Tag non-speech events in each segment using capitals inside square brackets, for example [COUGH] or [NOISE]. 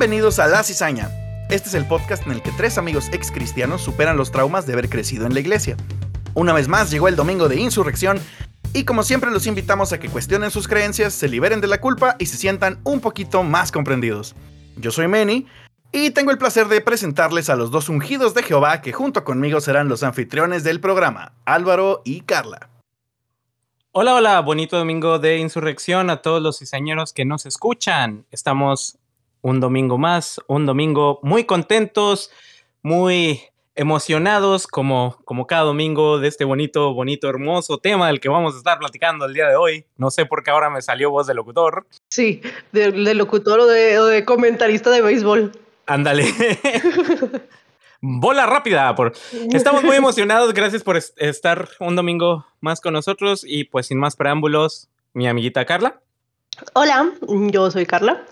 Bienvenidos a La Cizaña. Este es el podcast en el que tres amigos ex cristianos superan los traumas de haber crecido en la iglesia. Una vez más llegó el domingo de insurrección y como siempre los invitamos a que cuestionen sus creencias, se liberen de la culpa y se sientan un poquito más comprendidos. Yo soy Manny y tengo el placer de presentarles a los dos ungidos de Jehová que junto conmigo serán los anfitriones del programa, Álvaro y Carla. Hola, hola, bonito domingo de insurrección a todos los cizañeros que nos escuchan. Estamos un domingo más, un domingo muy contentos, muy emocionados como, como cada domingo de este bonito, bonito, hermoso tema del que vamos a estar platicando el día de hoy. No sé por qué ahora me salió voz de locutor. Sí, de, locutor o de, o de comentarista de béisbol. Ándale. [LAUGHS] Bola rápida. Por... Estamos muy emocionados. Gracias por estar un domingo más con nosotros. Y pues sin más preámbulos, mi amiguita Carla. Hola, yo soy Carla.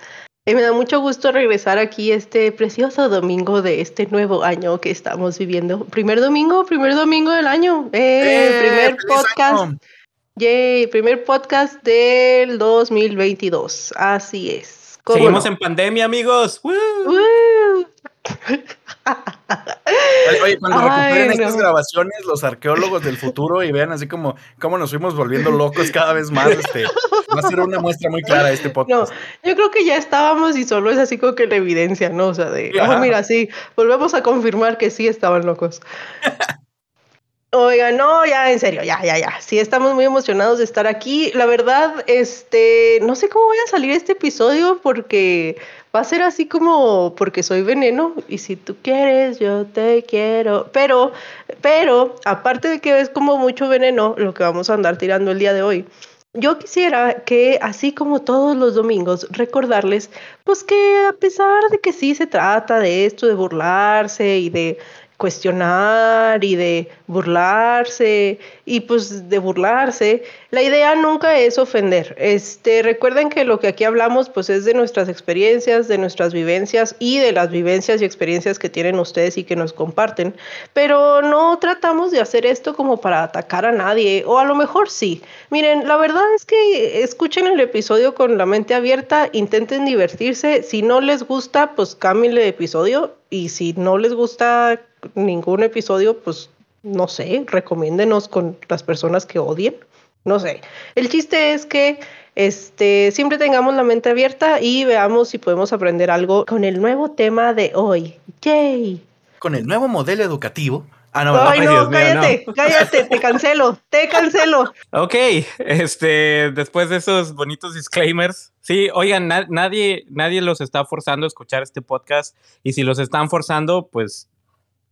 Me da mucho gusto regresar aquí este precioso domingo de este nuevo año que estamos viviendo. Primer domingo, primer domingo del año. Eh, ¡Eh! primer podcast. Yay, primer podcast del 2022. Así es. Seguimos en pandemia, amigos. Oye, cuando recuperen estas grabaciones, los arqueólogos del futuro y vean así como cómo nos fuimos volviendo locos cada vez más, este, va a ser una muestra muy clara este podcast. No, yo creo que ya estábamos y solo es así como que la evidencia, ¿no? O sea, de, oh, mira, sí, volvemos a confirmar que sí estaban locos. Oiga, no, ya en serio, ya, ya, ya. Sí, estamos muy emocionados de estar aquí. La verdad, este, no sé cómo voy a salir este episodio porque va a ser así como porque soy veneno y si tú quieres, yo te quiero. Pero, pero, aparte de que es como mucho veneno lo que vamos a andar tirando el día de hoy. Yo quisiera que, así como todos los domingos, recordarles, pues que a pesar de que sí se trata de esto, de burlarse y de cuestionar y de burlarse y pues de burlarse, la idea nunca es ofender. Este, recuerden que lo que aquí hablamos pues es de nuestras experiencias, de nuestras vivencias y de las vivencias y experiencias que tienen ustedes y que nos comparten, pero no tratamos de hacer esto como para atacar a nadie o a lo mejor sí. Miren, la verdad es que escuchen el episodio con la mente abierta, intenten divertirse, si no les gusta pues cambien el episodio y si no les gusta ningún episodio pues no sé, recomiéndenos con las personas que odien. No sé. El chiste es que este, siempre tengamos la mente abierta y veamos si podemos aprender algo con el nuevo tema de hoy. ¡Yay! Con el nuevo modelo educativo. Ah, no, Ay, no, cállate, cállate, te cancelo, te cancelo. Ok, este, después de esos bonitos disclaimers, sí, oigan, nadie, nadie los está forzando a escuchar este podcast y si los están forzando, pues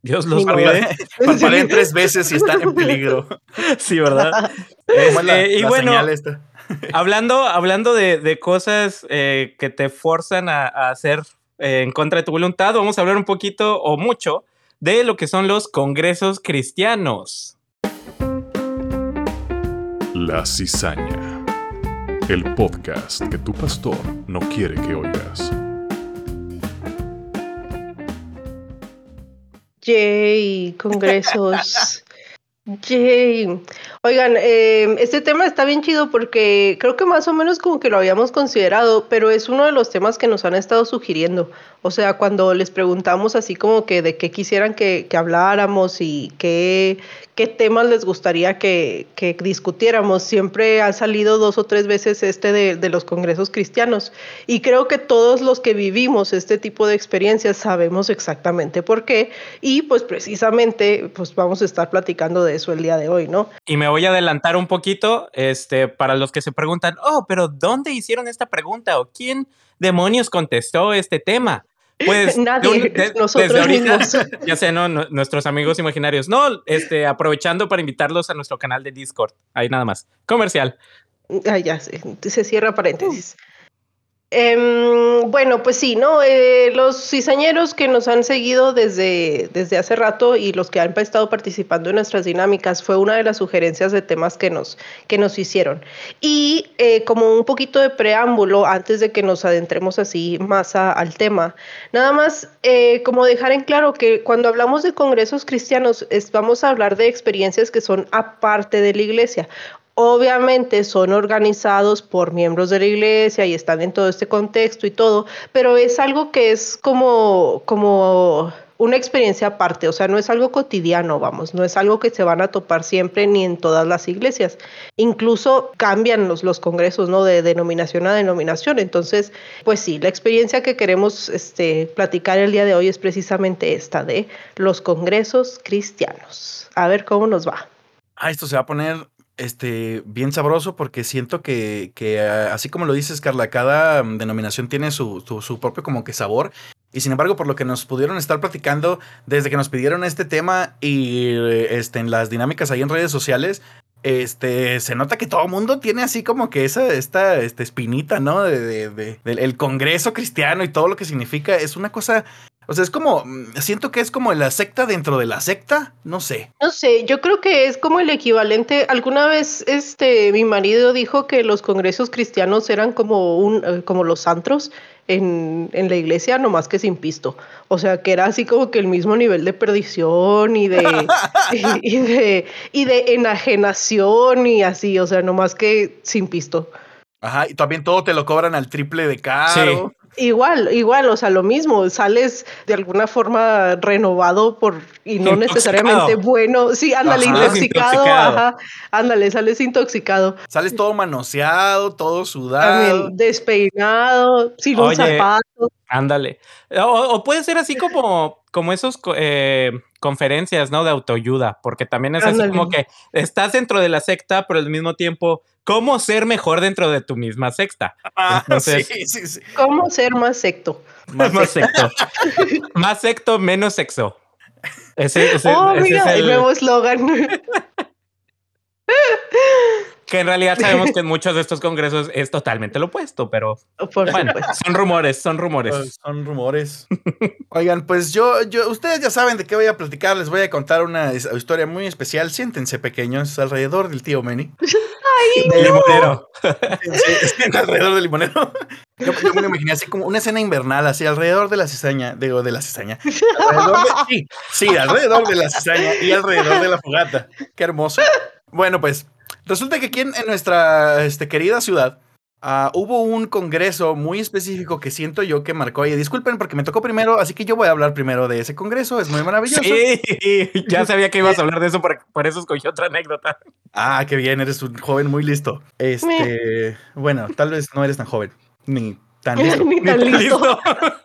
Dios los cuide. [LAUGHS] Parpadeen tres veces y están en peligro. [LAUGHS] Sí, ¿verdad? [LAUGHS] Este, y bueno, hablando, hablando de, cosas eh, que te forzan a, hacer eh, en contra de tu voluntad, vamos a hablar un poquito o mucho de lo que son los congresos cristianos. La cizaña. El podcast que tu pastor no quiere que oigas. Yay, congresos. Yay. Oigan, em, este tema está bien chido porque creo que más o menos como que lo habíamos considerado, pero es uno de los temas que nos han estado sugiriendo. O sea, cuando les preguntamos así como que de qué quisieran que, que habláramos y qué, qué temas les gustaría que, discutiéramos. Siempre ha salido dos o tres veces este de, de, los congresos cristianos y creo que todos los que vivimos este tipo de experiencias sabemos exactamente por qué y pues precisamente pues vamos a estar platicando de eso el día de hoy, ¿no? Y me voy a adelantar un poquito este, para los que se preguntan, oh, pero ¿dónde hicieron esta pregunta o quién demonios contestó este tema? Pues [LAUGHS] nadie, nosotros mismos. [LAUGHS] Ya sé, ¿no? Nuestros amigos imaginarios. No, este, aprovechando para invitarlos a nuestro canal de Discord. Ahí nada más. Comercial. Ah, ya se cierra paréntesis. Em, bueno, pues sí, ¿no? Eh, los cizañeros que nos han seguido desde, desde hace rato y los que han estado participando en nuestras dinámicas fue una de las sugerencias de temas que nos, que nos hicieron. Y eh, como un poquito de preámbulo, antes de que nos adentremos así más al tema, nada más eh, como dejar en claro que cuando hablamos de congresos cristianos vamos a hablar de experiencias que son aparte de la iglesia Obviamente son organizados por miembros de la iglesia y están en todo este contexto y todo, pero es algo que es como, como una experiencia aparte, o sea, no es algo cotidiano, vamos, no es algo que se van a topar siempre ni en todas las iglesias. Incluso cambian los, los congresos, ¿no? De denominación a denominación. Entonces, pues sí, la experiencia que queremos este, platicar el día de hoy es precisamente esta de los congresos cristianos. A ver cómo nos va. Ah, esto se va a poner este, bien sabroso porque siento que, que ah, así como lo dices, Carla, cada mm, denominación tiene su, su, propio como que sabor. Y sin embargo, por lo que nos pudieron estar platicando desde que nos pidieron este tema y este, en las dinámicas ahí en redes sociales, este, se nota que todo el mundo tiene así como que esa, esta, esta espinita, ¿no? De, de- de- del el Congreso cristiano y todo lo que significa. Es una cosa, o sea, es como, mm, siento que es como la secta dentro de la secta, no sé. No sé, yo creo que es como el equivalente. Alguna vez, este, mi marido dijo que los congresos cristianos eran como un, eh, como los antros en, en la iglesia, nomás que sin pisto. O sea, que era así como que el mismo nivel de perdición y de, y, [LAUGHS] [LAUGHS] y de, y de enajenación y así, o sea, nomás que sin pisto. Ajá, y también todo te lo cobran al triple de caro. Igual, igual, o sea, lo mismo, sales de alguna forma renovado por y no Intoxicado. necesariamente bueno. Sí, ándale, Ajá. intoxicado, Intoxicado. ajá. Ándale, sales intoxicado. Sales todo manoseado, todo sudado. También despeinado, sin un Oye, zapato. Ándale. O, o puede ser así como, como esos eh, conferencias, ¿no? De autoayuda, porque también es así como que estás dentro de la secta, pero al mismo tiempo, ¿cómo ser mejor dentro de tu misma secta? Ah, [LAUGHS] Entonces- sí, sí, sí. ¿Cómo ser más secto? Más Más secto. [LAUGHS] Más secto, menos sexo. Ese, ese- oh, ese mira, es el el nuevo eslogan. [LAUGHS] que en realidad sabemos que en [LAUGHS] muchos de estos congresos es totalmente lo opuesto, pero Por bueno, supuesto. son rumores, son rumores. Pues, Son rumores. [LAUGHS] Oigan, pues yo, yo, ustedes ya saben de qué voy a platicar. Les voy a contar una is- historia muy especial. Siéntense pequeños alrededor del tío Manny. [LAUGHS] El limonero. Siéntense, siéntense alrededor del limonero. Yo, yo me lo imaginé así como una escena invernal, así alrededor de la cizaña, digo, de la cizaña. Alrededor de- sí, sí, alrededor de la cizaña y alrededor de la fogata. Qué hermoso. Bueno, pues resulta que aquí en, en nuestra este, querida ciudad ah, hubo un congreso muy específico que siento yo que marcó. Y disculpen porque me tocó primero, así que yo voy a hablar primero de ese congreso. Es muy maravilloso. Sí, [LAUGHS] ya sabía que ibas a hablar de eso, por, por eso escogí otra anécdota. Ah, qué bien, eres un joven muy listo. Este, bueno, tal vez no eres tan joven, ni tan listo. Ni tan Ni tan listo.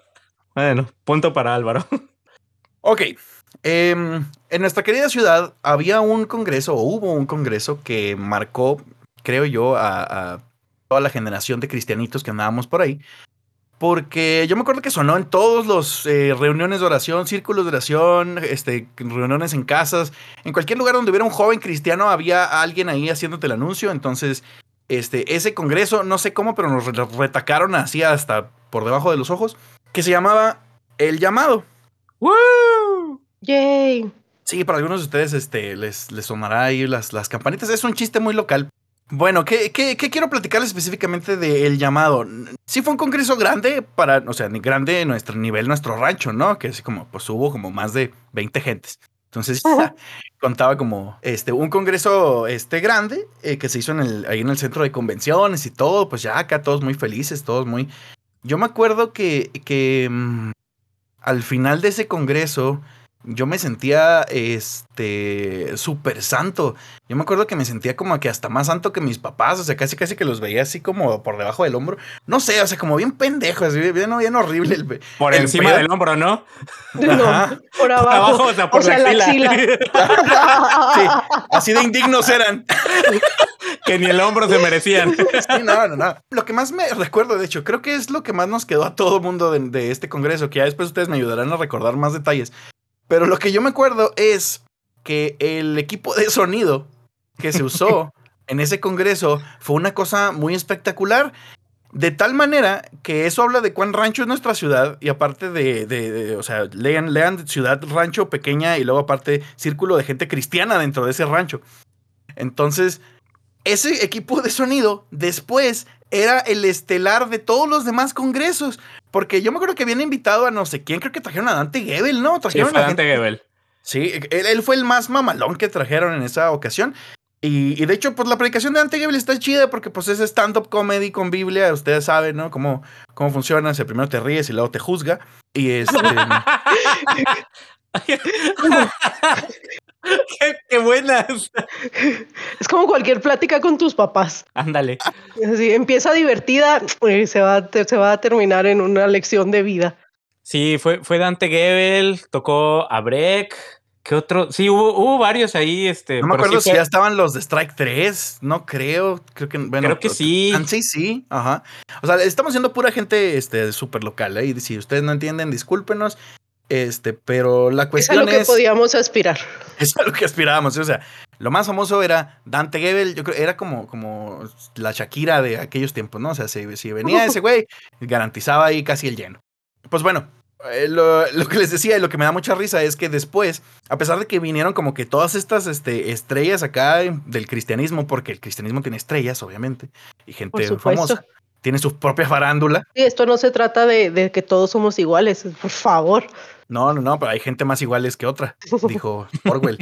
[LAUGHS] bueno, punto para Álvaro. Ok. Em, en nuestra querida ciudad había un congreso, o hubo un congreso que marcó, creo yo, a, toda la generación de cristianitos que andábamos por ahí. Porque yo me acuerdo que sonó en todos los eh, reuniones de oración, círculos de oración, este, reuniones en casas, en cualquier lugar donde hubiera un joven cristiano había alguien ahí haciéndote el anuncio. Entonces, este, ese congreso, no sé cómo, pero nos re- retacaron así hasta por debajo de los ojos, que se llamaba El Llamado. ¡Woo! Yay. Sí, para algunos de ustedes este, les, les sonará ahí las, las campanitas. Es un chiste muy local. Bueno, ¿qué, qué, qué quiero platicarles específicamente del llamado? Sí fue un congreso grande para, o sea, ni grande en nuestro nivel, nuestro rancho, ¿no? Que así como, pues hubo como más de 20 gentes. Entonces, [LAUGHS] contaba como este, un congreso este, grande eh, que se hizo en el, ahí en el centro de convenciones y todo. Pues ya acá todos muy felices, todos muy... Yo me acuerdo que, que mm, al final de ese congreso yo me sentía este súper santo. Yo me acuerdo que me sentía como que hasta más santo que mis papás, o sea, casi casi que los veía así como por debajo del hombro. No sé, o sea, como bien pendejo, así bien, bien horrible el Por el encima pedo. del hombro, ¿no? No, Ajá. por abajo. Abajo, o sea, por la la axila. Sí, así de indignos eran. que ni el hombro se merecían. Sí, no, no, no. Lo que más me recuerdo, de hecho, creo que es lo que más nos quedó a todo mundo de, de este congreso, que ya después ustedes me ayudarán a recordar más detalles. Pero lo que yo me acuerdo es que el equipo de sonido que se usó [LAUGHS] en ese congreso fue una cosa muy espectacular. De tal manera que eso habla de cuán rancho es nuestra ciudad y aparte de, de- de- o sea, lean, lean ciudad, rancho pequeña y luego aparte círculo de gente cristiana dentro de ese rancho. Entonces, ese equipo de sonido después era el estelar de todos los demás congresos. Porque yo me acuerdo que habían invitado a no sé quién, creo que trajeron a Dante Gebel, ¿no? Sí, Trajeron fue a Dante gente- Gebel. Sí, él, él fue el más mamalón que trajeron en esa ocasión. Y, y de hecho, pues la predicación de Dante Gebel está chida porque pues es stand-up comedy con Biblia. Ustedes saben, ¿no? Cómo, cómo funciona. O primero te ríes y luego te juzga. Y este... [LAUGHS] [LAUGHS] [LAUGHS] qué, qué, buenas. Es como cualquier plática con tus papás. Ándale. Así empieza divertida y se va, se va a terminar en una lección de vida. Sí, fue, fue Dante Gebel, tocó a Breck. ¿Qué otro? Sí, hubo, hubo varios ahí. Este, no me acuerdo si ya estaban los de Strike 3, no creo. Creo que, bueno, creo que sí. Sí, sí, ajá. O sea, estamos siendo pura gente este, súper local. ¿eh? Y si ustedes no entienden, discúlpenos. Este, pero la cuestión es. Es a lo que podíamos aspirar. [LAUGHS] Es a lo que aspirábamos. O sea, lo más famoso era Dante Gebel. Yo creo era como, como la Shakira de aquellos tiempos, ¿no? O sea, si, si venía ese güey, garantizaba ahí casi el lleno. Pues bueno, eh, lo, lo, que les decía y lo que me da mucha risa es que después, a pesar de que vinieron como que todas estas este, estrellas acá del cristianismo, porque el cristianismo tiene estrellas, obviamente, y gente famosa, tiene su propia farándula. Sí, esto no se trata de, de, que todos somos iguales, por favor. No, no, no, pero hay gente más iguales que otra, dijo [LAUGHS] Orwell.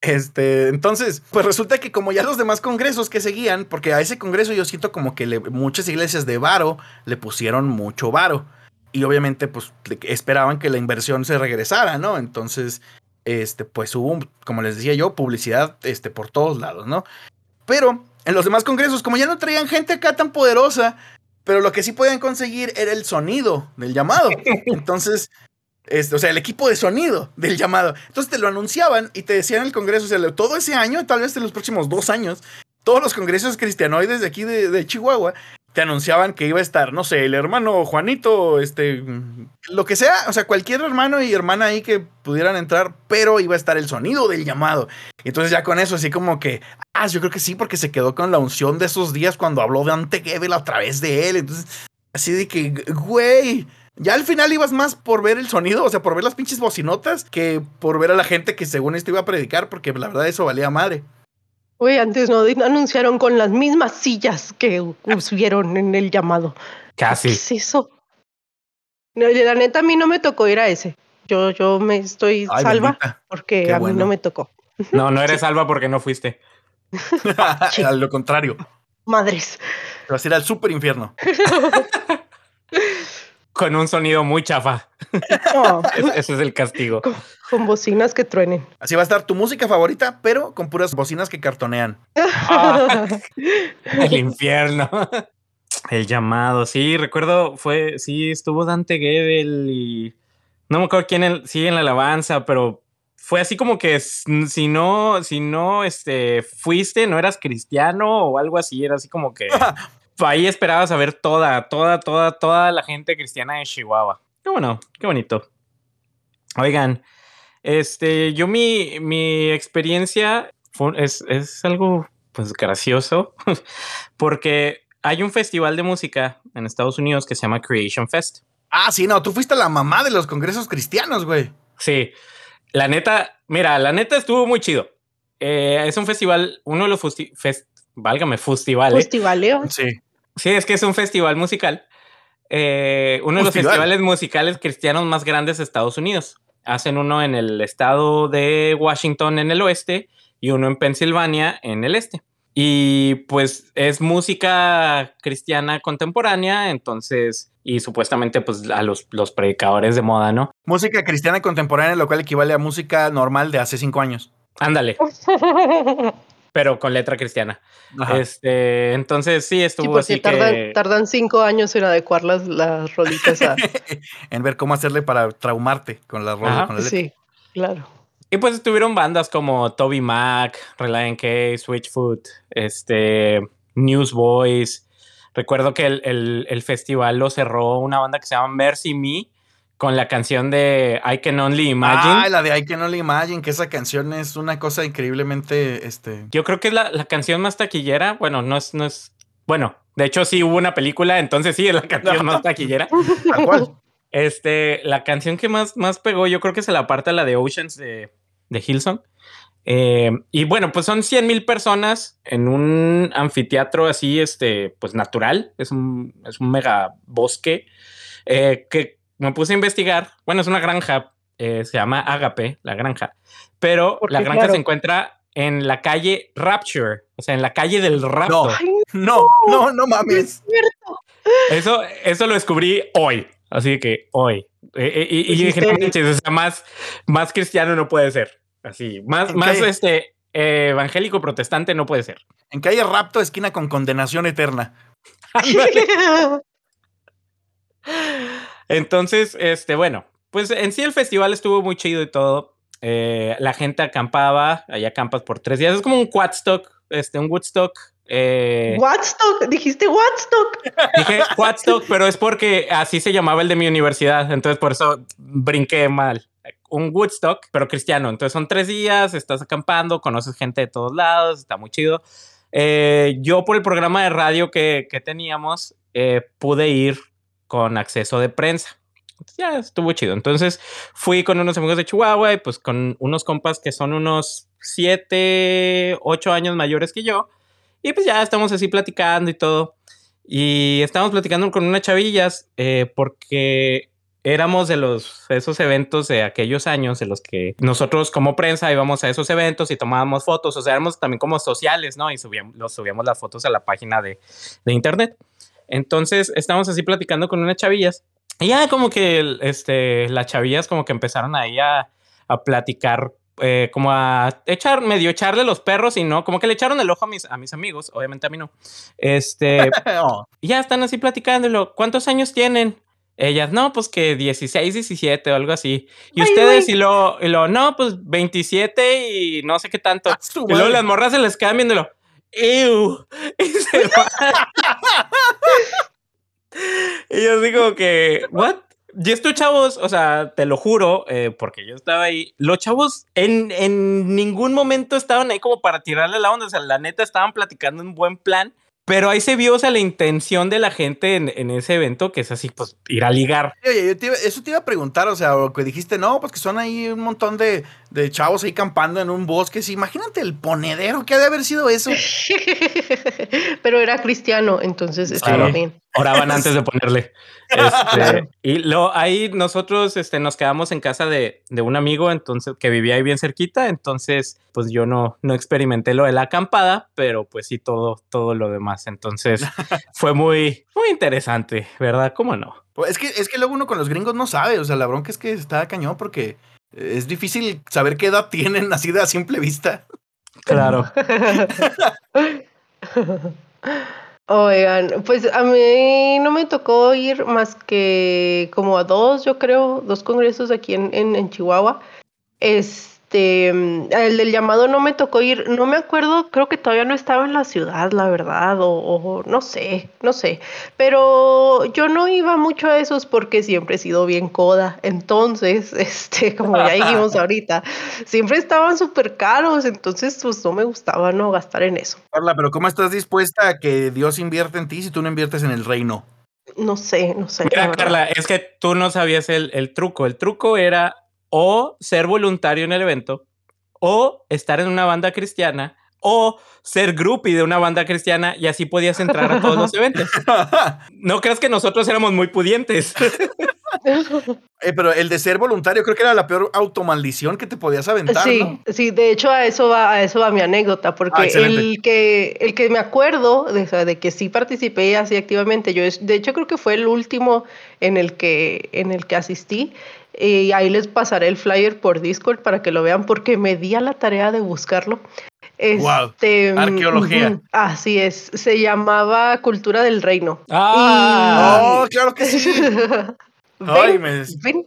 Este, entonces, pues resulta que como ya los demás congresos que seguían, porque a ese congreso yo siento como que le, muchas iglesias de varo le pusieron mucho varo y obviamente pues esperaban que la inversión se regresara, ¿no? Entonces, este, pues hubo, como les decía yo, publicidad este, por todos lados, ¿no? Pero en los demás congresos, como ya no traían gente acá tan poderosa, pero lo que sí podían conseguir era el sonido del llamado. [LAUGHS] Entonces, este, o sea, el equipo de sonido del llamado. Entonces te lo anunciaban y te decían en el congreso, o sea, todo ese año, tal vez en los próximos dos años, todos los congresos cristianoides de aquí de, de Chihuahua te anunciaban que iba a estar, no sé, el hermano Juanito, este, lo que sea, o sea, cualquier hermano y hermana ahí que pudieran entrar, pero iba a estar el sonido del llamado. Entonces ya con eso así como que, ah, yo creo que sí, porque se quedó con la unción de esos días cuando habló de Ante Gebel a través de él. Entonces, así de que, güey, ya al final ibas más por ver el sonido, o sea, por ver las pinches bocinotas, que por ver a la gente que según esto iba a predicar, porque la verdad eso valía madre. Uy, antes no anunciaron con las mismas sillas que vieron en el llamado. Casi. ¿Qué es eso? No, la neta, a mí no me tocó ir a ese. Yo, yo me estoy Ay, salva bendita. porque Qué a bueno. mí no me tocó. No, no eres salva porque no fuiste. a [LAUGHS] lo contrario, Madres. te vas a ir al super infierno. [LAUGHS] Con un sonido muy chafa. [LAUGHS] Ese es el castigo. con bocinas que truenen. Así va a estar tu música favorita, pero con puras bocinas que cartonean. Ah, el infierno. El llamado, sí, recuerdo, fue, sí, estuvo Dante Gebel y no me acuerdo quién el- sigue en la alabanza, pero fue así como que si no, si no, este, fuiste, no eras cristiano o algo así, era así como que [LAUGHS] ahí esperabas a ver toda, toda, toda, toda la gente cristiana de Chihuahua. Qué bueno, qué bonito. Oigan, este, yo mi, mi experiencia fue- es, es algo pues gracioso [LAUGHS] porque hay un festival de música en Estados Unidos que se llama Creation Fest. Ah, sí, no, tú fuiste la mamá de los congresos cristianos, güey. Sí, la neta, mira, la neta estuvo muy chido. Eh, es un festival, uno de los fusti- fest- válgame, festivales. Festivaleo. Sí. Sí, es que es un festival musical. Eh, uno de los Festival. festivales musicales cristianos más grandes de Estados Unidos. Hacen uno en el estado de Washington en el oeste y uno en Pensilvania en el este. Y pues es música cristiana contemporánea, entonces, y supuestamente pues a los, los predicadores de moda, ¿no? Música cristiana contemporánea, lo cual equivale a música normal de hace cinco años. Ándale, [LAUGHS] pero con letra cristiana. Ajá. Este, entonces sí Sí, estuvo así tardan, que... tardan cinco años en adecuar las, las rolitas a. [LAUGHS] en ver cómo hacerle para traumarte con la rola, Ajá. con la letra. sí, claro. Y pues estuvieron bandas como Toby Mac, Reliant K, Switchfoot, este, Newsboys. Recuerdo que el, el- el festival lo cerró una banda que se llama Mercy Me con la canción de I Can Only Imagine. Ah, la de I Can Only Imagine, que esa canción es una cosa increíblemente, este... Yo creo que es la, la canción más taquillera. Bueno, no es, no es. Bueno, de hecho, sí hubo una película, entonces sí es la canción más [LAUGHS] taquillera. Tal cual. Este, la canción que más, más pegó, yo creo que se la parte la de Oceans de, de Hillsong. Eh, y bueno, pues son 100 mil personas en un anfiteatro así, este, pues natural. Es un, es un mega bosque eh, que me puse a investigar. Bueno, es una granja, eh, se llama Agape, la granja. Pero Porque, la granja claro. se encuentra en la calle Rapture, o sea, en la calle del rapto. No, no, no, no mames. Eso, eso lo descubrí hoy, así que hoy. Eh, eh, y, y dije, no o sea, más, más cristiano no puede ser. Así, más, más este eh, evangélico protestante no puede ser. En calle Rapto, esquina con condenación eterna. [LAUGHS] [LAUGHS] Entonces, este, bueno, pues en sí el festival estuvo muy chido y todo. Eh, la gente acampaba, allá acampas por tres días. Es como un Quadstock, este, un Woodstock. Eh, Woodstock, dijiste Woodstock. Dije [LAUGHS] Woodstock, pero es porque así se llamaba el de mi universidad. Entonces, por eso brinqué mal. Un Woodstock, pero cristiano. Entonces, son tres días, estás acampando, conoces gente de todos lados, está muy chido. Eh, yo, por el programa de radio que, que teníamos, eh, pude ir con acceso de prensa. ya estuvo chido. Entonces fui con unos amigos de Chihuahua y pues con unos compas que son unos 7, 8 años mayores que yo. Y pues ya estamos así platicando y todo. Y estamos platicando con unas chavillas eh, porque éramos de los esos eventos de aquellos años de los que nosotros como prensa íbamos a esos eventos y tomábamos fotos, o sea, éramos también como sociales, ¿no? Y subíamos, los subíamos las fotos a la página de, de internet. Entonces, estamos así platicando con unas chavillas. Y ya como que este, las chavillas como que empezaron ahí a, a platicar, eh, como a echar, medio echarle los perros y no, como que le echaron el ojo a mis, a mis amigos, obviamente a mí no. Este, [LAUGHS] oh. ya están así platicándolo. ¿Cuántos años tienen? Ellas, no, pues que 16, 17 o algo así. Y ay, ustedes, ay. Y, lo, y lo, no, pues 27 y no sé qué tanto. Ah, y luego las morras se les quedan viéndolo. ¡Ew! [LAUGHS] Y se va. y yo digo que, ¿what? Y estos chavos, o sea, te lo juro, eh, porque yo estaba ahí, los chavos en, en ningún momento estaban ahí como para tirarle la onda, o sea, la neta estaban platicando un buen plan pero ahí se vio, o sea, la intención de la gente en, en ese evento, que es así, pues, ir a ligar. Oye, yo te iba, eso te iba a preguntar, o sea, lo que dijiste, no, pues que son ahí un montón de, de chavos ahí campando en un bosque. Sí, imagínate el ponedero, ¿qué ha de haber sido eso? [LAUGHS] Pero era cristiano, entonces estaba sí. bien. Oraban [LAUGHS] antes de ponerle. Este, y lo, ahí nosotros este, nos quedamos en casa de, de, un amigo entonces, que vivía ahí bien cerquita. Entonces, pues yo no, no experimenté lo de la acampada, pero pues sí todo, todo lo demás. Entonces [LAUGHS] fue muy, muy interesante, ¿verdad? ¿Cómo no? Pues es que, es que luego uno con los gringos no sabe. O sea, la bronca es que está cañón porque es difícil saber qué edad tienen [LAUGHS] así de a simple vista. Claro. Oigan, pues a mí no me tocó ir más que como a dos, yo creo, dos congresos aquí en, en, en Chihuahua. Este, el del llamado no me tocó ir, no me acuerdo, creo que todavía no estaba en la ciudad, la verdad, o, o no sé, no sé. Pero yo no iba mucho a esos porque siempre he sido bien coda. Entonces, [LAUGHS] este, como ya dijimos [LAUGHS] ahorita, siempre estaban súper caros, entonces pues no me gustaba no gastar en eso. Carla, pero ¿cómo estás dispuesta a que Dios invierte en ti si tú no inviertes en el reino? No sé, no sé. Mira, Carla, es que tú no sabías el, el truco. El truco era o ser voluntario en el evento, o estar en una banda cristiana, o ser groupie de una banda cristiana y así podías entrar a todos los eventos. [LAUGHS] No creas que nosotros éramos muy pudientes. [LAUGHS] Eh, pero el de ser voluntario creo que era la peor automaldición que te podías aventar. Sí, ¿no? sí, de hecho a eso va, a eso va mi anécdota, porque ah, el que el que me acuerdo de, de, que sí participé así activamente, yo de hecho creo que fue el último en el que en el que asistí y ahí les pasaré el flyer por Discord para que lo vean porque me di a la tarea de buscarlo. Este, wow. Arqueología. Así es. Se llamaba Cultura del Reino. Ah, y... oh, claro que sí. [LAUGHS] ven, Ay, me... ven.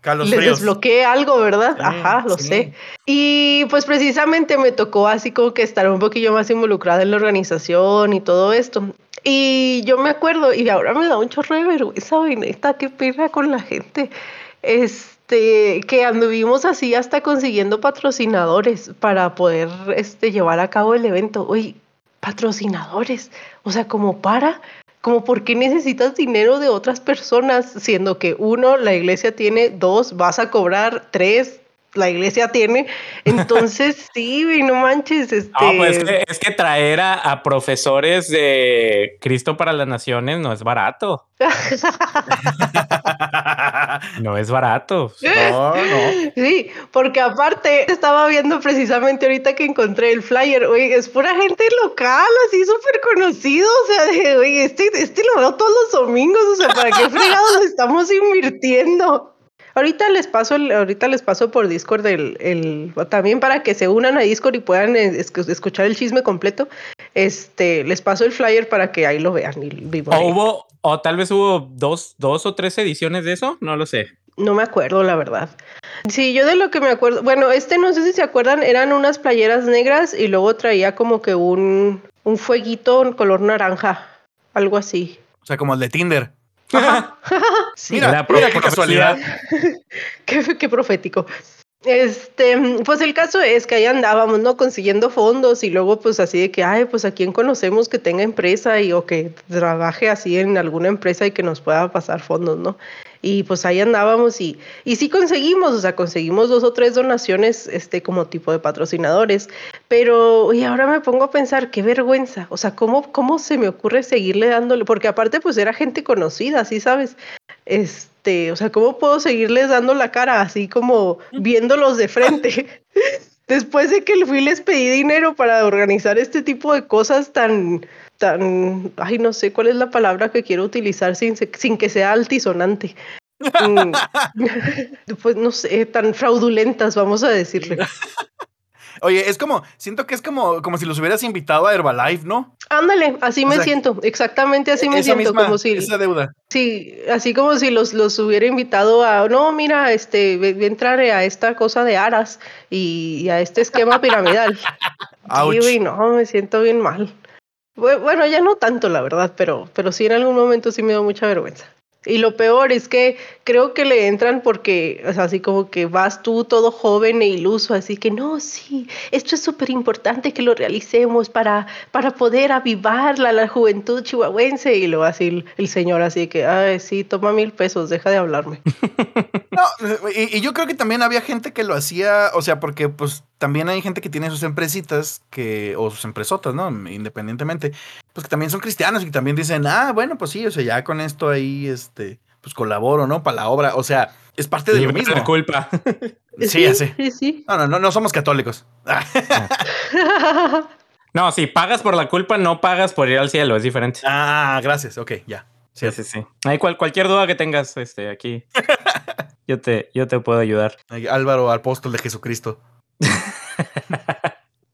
Carlos Les desbloqueé algo, ¿verdad? Sí, Ajá, lo sí. sé. Y pues precisamente me tocó así como que estar un poquillo más involucrada en la organización y todo esto. Y yo me acuerdo, y ahora me da un chorro de vergüenza, neta, qué pena con la gente este, que anduvimos así hasta consiguiendo patrocinadores para poder este, llevar a cabo el evento. Oye, patrocinadores, o sea, como para, como por qué necesitas dinero de otras personas, siendo que uno, la iglesia tiene, dos, vas a cobrar, tres, la iglesia tiene. Entonces, [LAUGHS] sí, no manches. Este... No, pues es que, es que traer a, a, profesores de Cristo para las Naciones no es barato. [LAUGHS] [LAUGHS] No es barato. [LAUGHS] no, no. Sí, porque aparte estaba viendo precisamente ahorita que encontré el flyer, oye, es pura gente local, así súper conocido, o sea, de, oye, este, este lo veo todos los domingos, o sea, ¿para qué [LAUGHS] fregados estamos invirtiendo? Ahorita les paso, el- ahorita les paso por Discord el, el, también para que se unan a Discord y puedan eh, escu- escuchar el chisme completo. Este, les paso el flyer para que ahí lo vean y vivo. O hubo, o tal vez hubo dos, dos o tres ediciones de eso, no lo sé. No me acuerdo, la verdad. Sí, yo de lo que me acuerdo, bueno, este no sé si se acuerdan, eran unas playeras negras y luego traía como que un, un fueguito en color naranja, algo así. O sea, como el de Tinder. Sí, [LAUGHS] Mira, mira qué casualidad. [LAUGHS] qué, qué profético. Este, pues el caso es que ahí andábamos, ¿no? Consiguiendo fondos y luego pues así de que, ay, pues a quién conocemos que tenga empresa y o que trabaje así en alguna empresa y que nos pueda pasar fondos, ¿no? Y pues ahí andábamos y, y sí conseguimos, o sea, conseguimos dos o tres donaciones, este, como tipo de patrocinadores, pero y ahora me pongo a pensar, qué vergüenza, o sea, ¿cómo, cómo se me ocurre seguirle dándole? Porque aparte pues era gente conocida, ¿sí sabes? Este, o sea, ¿cómo puedo seguirles dando la cara así como viéndolos de frente? [LAUGHS] Después de que fui les pedí dinero para organizar este tipo de cosas tan, tan, ay, no sé cuál es la palabra que quiero utilizar sin, sin que sea altisonante. [LAUGHS] Mm, [LAUGHS] pues no sé, tan fraudulentas, vamos a decirle. Oye, es como, siento que es como, como si los hubieras invitado a Herbalife, ¿no? Ándale, así O me sea, siento, exactamente así me siento, misma, como si, esa deuda. sí, así como si los, los hubiera invitado a, no, mira, este, ve a entrar a esta cosa de aras y, y a este esquema piramidal. [LAUGHS] Sí, güey, no, me siento bien mal. Bu- Bueno, ya no tanto, la verdad, pero, pero sí en algún momento sí me dio mucha vergüenza. Y lo peor es que creo que le entran porque, o sea, así como que vas tú todo joven e iluso, así que no, sí, esto es súper importante que lo realicemos para, para poder avivar la, juventud chihuahuense. Y luego así el, señor así que, ay, sí, toma mil pesos, deja de hablarme. [LAUGHS] No, y, yo creo que también había gente que lo hacía, o sea, porque pues también hay gente que tiene sus empresitas que, o sus empresotas, ¿no? Independientemente, pues que también son cristianos y también dicen, ah, bueno, pues sí, o sea, ya con esto ahí, este, pues colaboro, ¿no? Para la obra, o sea, es parte de lo mismo. culpa. [LAUGHS] Sí, ya sé. Sí, sí. No, no, no, no somos católicos. [LAUGHS] No, si pagas por la culpa, no pagas por ir al cielo, es diferente. Ah, gracias, ok, ya. Sí, sí, sí. Hay cual, cualquier duda que tengas este, aquí, [LAUGHS] yo te, yo te puedo ayudar. Ay, Álvaro, apóstol de Jesucristo.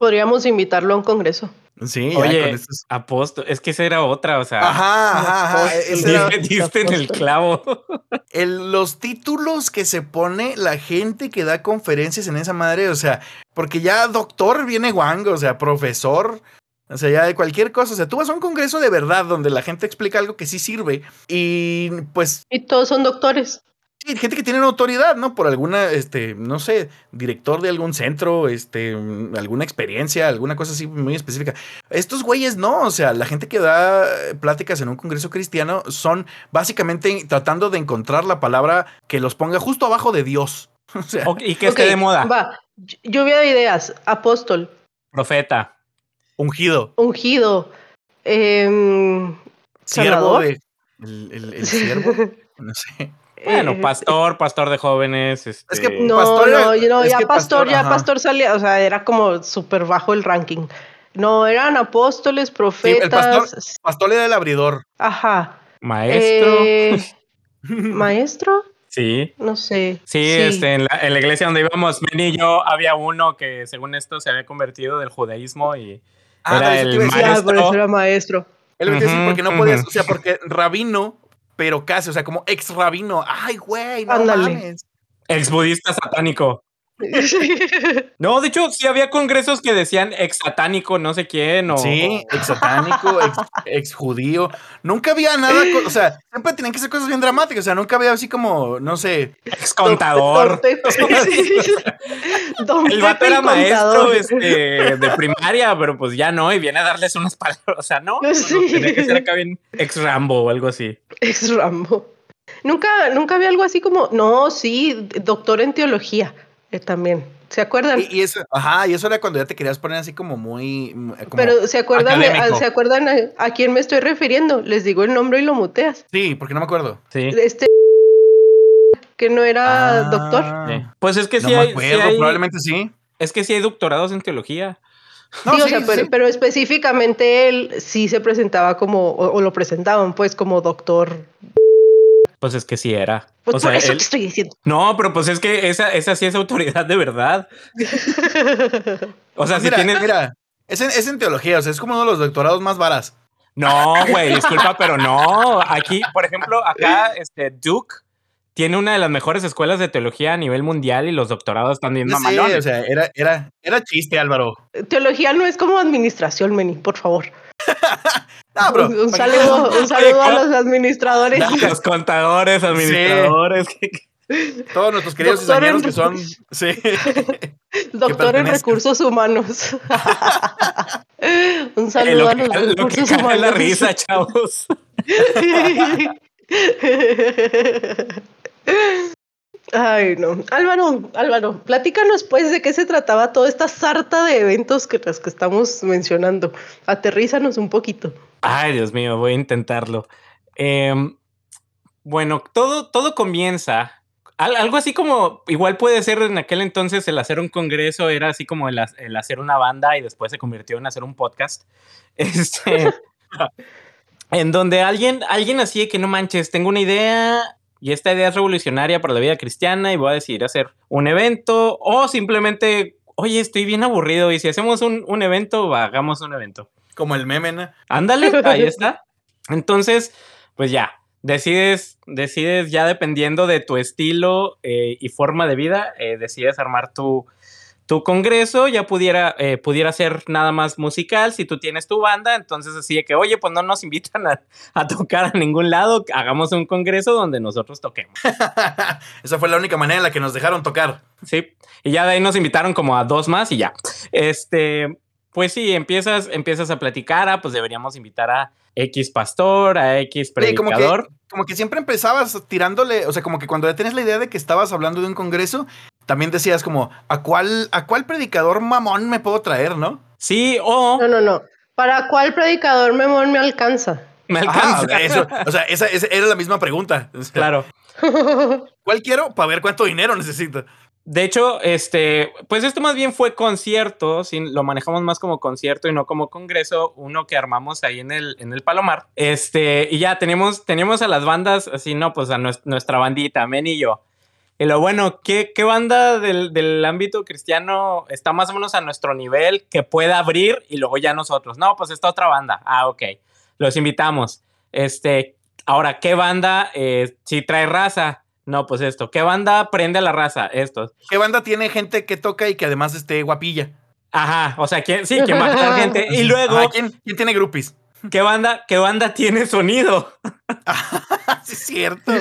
Podríamos invitarlo a un congreso. Sí, Oye, con estos- apóstol, es que esa era otra, o sea, Ajá, ajá, ajá. ese era- diste, diste en el clavo. [LAUGHS] el- los títulos que se pone la gente que da conferencias en esa madre, o sea, porque ya doctor viene guango, o sea, profesor, o sea, ya de cualquier cosa, o sea, tú vas a un congreso de verdad donde la gente explica algo que sí sirve y pues Y todos son doctores. Sí, gente que tiene una autoridad, ¿no? Por alguna, este, no sé, director de algún centro, este, alguna experiencia, alguna cosa así muy específica. Estos güeyes no, o sea, la gente que da pláticas en un congreso cristiano son básicamente tratando de encontrar la palabra que los ponga justo abajo de Dios. [LAUGHS] O sea, y que esté de moda. Va, ll- lluvia de ideas, apóstol, Profeta. ungido, ungido, em, siervo de. El, el- el siervo, [LAUGHS] no sé. Bueno, eh, pastor, pastor de jóvenes. Este... Es que No, Pastor era- no, no, ya pastor, pastor, ya ajá. pastor salía, o sea, era como súper bajo el ranking. No, eran apóstoles, el profetas. pastor- Pastor era el abridor. Ajá. Maestro. Eh, Maestro, Sí. no sé. Sí, Este, en, la, en la iglesia donde íbamos, Ben y yo, había uno que según esto se había convertido del judaísmo y Ah, era el iba a decir. Ya, maestro. por eso era maestro. Decir, Ujú, porque no podías, ujú. o sea, porque rabino, pero casi, o sea, como ex rabino. Ay, güey, no Ándale. mames. ex budista satánico. [LAUGHS] No, de hecho, sí había congresos que decían ex satánico, no sé quién, o. Sí, ex satánico, [LAUGHS] ex, ex judío. Nunca había nada, o sea, siempre tenían que ser cosas bien dramáticas, o sea, nunca había así como, no sé. ex contador. Don Pepe. [LAUGHS] Don El vato era maestro este, de primaria, pero pues ya no, y viene a darles unas palabras. O sea, no, no, no, Sí. tenía que ser acá bien ex Rambo o algo así. Ex Rambo. Nunca, nunca había algo así como, no, sí, doctor en teología eh, también. ¿Se acuerdan? Y, y eso, ajá, y eso era cuando ya te querías poner así como muy. mm, como- Pero ¿se acuerdan, académico. ¿se acuerdan a, a quién me estoy refiriendo? Les digo el nombre y lo muteas. Sí, porque no me acuerdo. Sí. Este que no era Ah, doctor. Sí. Pues es que No sí, me hay, sí acuerdo, hay- probablemente sí. es que sí hay doctorados en teología. No, sí, o sea, sí, pero, específicamente él sí se presentaba como, o, o lo presentaban pues como doctor. Pues es que sí era. Pues o sea, por eso él- te estoy diciendo. No, pero pues es que esa, esa sí es autoridad de verdad. O sea, si mira, tienes. mira, es en, es en teología, o sea, es como uno de los doctorados más varas. No, güey, disculpa, pero no. Aquí, por ejemplo, acá, este, Duke tiene una de las mejores escuelas de teología a nivel mundial y los doctorados están Ya sé, mamalones. o sea, era, era, era chiste, Álvaro. Teología no es como administración, Meni, por favor. [LAUGHS] No, bro. un, un ¿para qué saludo, un saludo a los administradores. Los contadores, administradores. Todos nuestros queridos Doctor en- cizañeros que son. Sí. [LAUGHS] Doctor en recursos humanos. [LAUGHS] un Eh, saludo lo a que, los ca- lo que recursos cae es humanos. la risa, chavos. Ay, no. Álvaro, Álvaro, platícanos pues de qué se trataba toda esta sarta de eventos que las que estamos mencionando. Aterrízanos un poquito. Ay, Dios mío, voy a intentarlo. Em, bueno, todo, todo comienza. al- algo así como, igual puede ser en aquel entonces el hacer un congreso, era así como el hacer una banda y después se convirtió en hacer un podcast. [LAUGHS] Este, en donde alguien, alguien así de que no manches, tengo una idea y esta idea es revolucionaria para la vida cristiana y voy a decidir hacer un evento o simplemente, oye, estoy bien aburrido y si hacemos un, un evento, hagamos un evento. Como el meme, ¿no? Ándale, [LAUGHS] ahí está. Entonces, pues ya, decides, decides ya dependiendo de tu estilo eh, y forma de vida, eh, decides armar tu, tu congreso, ya pudiera, eh, pudiera ser nada más musical si tú tienes tu banda, entonces así de que, oye, pues no nos invitan a, [LAUGHS] a tocar a ningún lado, hagamos un congreso donde nosotros toquemos. [LAUGHS] Esa fue la única manera en la que nos dejaron tocar. Sí, y ya de ahí nos invitaron como a dos más y ya. Este, pues sí, empiezas, empiezas a platicar, ah, pues deberíamos invitar a X pastor, a X Oye, como que, predicador. como que siempre empezabas tirándole, o sea, como que cuando ya tenías la idea de que estabas hablando de un congreso, también decías como, ¿a cuál, a cuál predicador mamón me puedo traer, no? Sí, o No, no, no. ¿Para cuál predicador memón me alcanza? me alcanza. o sea, eso, o sea, esa, esa era la misma pregunta. Claro. [LAUGHS] ¿Cuál quiero? Para ver cuánto dinero necesito. De hecho, este, pues esto más bien fue concierto, sí, lo manejamos más como concierto y no como congreso, uno que armamos ahí en el, en el Palomar. Este, y ya tenemos, tenemos a las bandas, así, no, pues a nues- nuestra bandita, Men y yo. Y lo bueno, ¿qué, qué banda del, del ámbito cristiano está más o menos a nuestro nivel que pueda abrir y luego ya nosotros? No, pues esta otra banda. Ah, ok. Los invitamos. Este, ahora, ¿qué banda eh, si trae raza? No, pues esto. ¿Qué banda prende a la raza? Estos. ¿Qué banda tiene gente que toca y que además esté guapilla? Ajá, o sea, ¿quién, sí, ¿quién va a gente? [LAUGHS] Y luego, Ajá, ¿quién, quién tiene groupies? ¿Qué banda, ¿qué banda tiene sonido? [LAUGHS] sí, es cierto.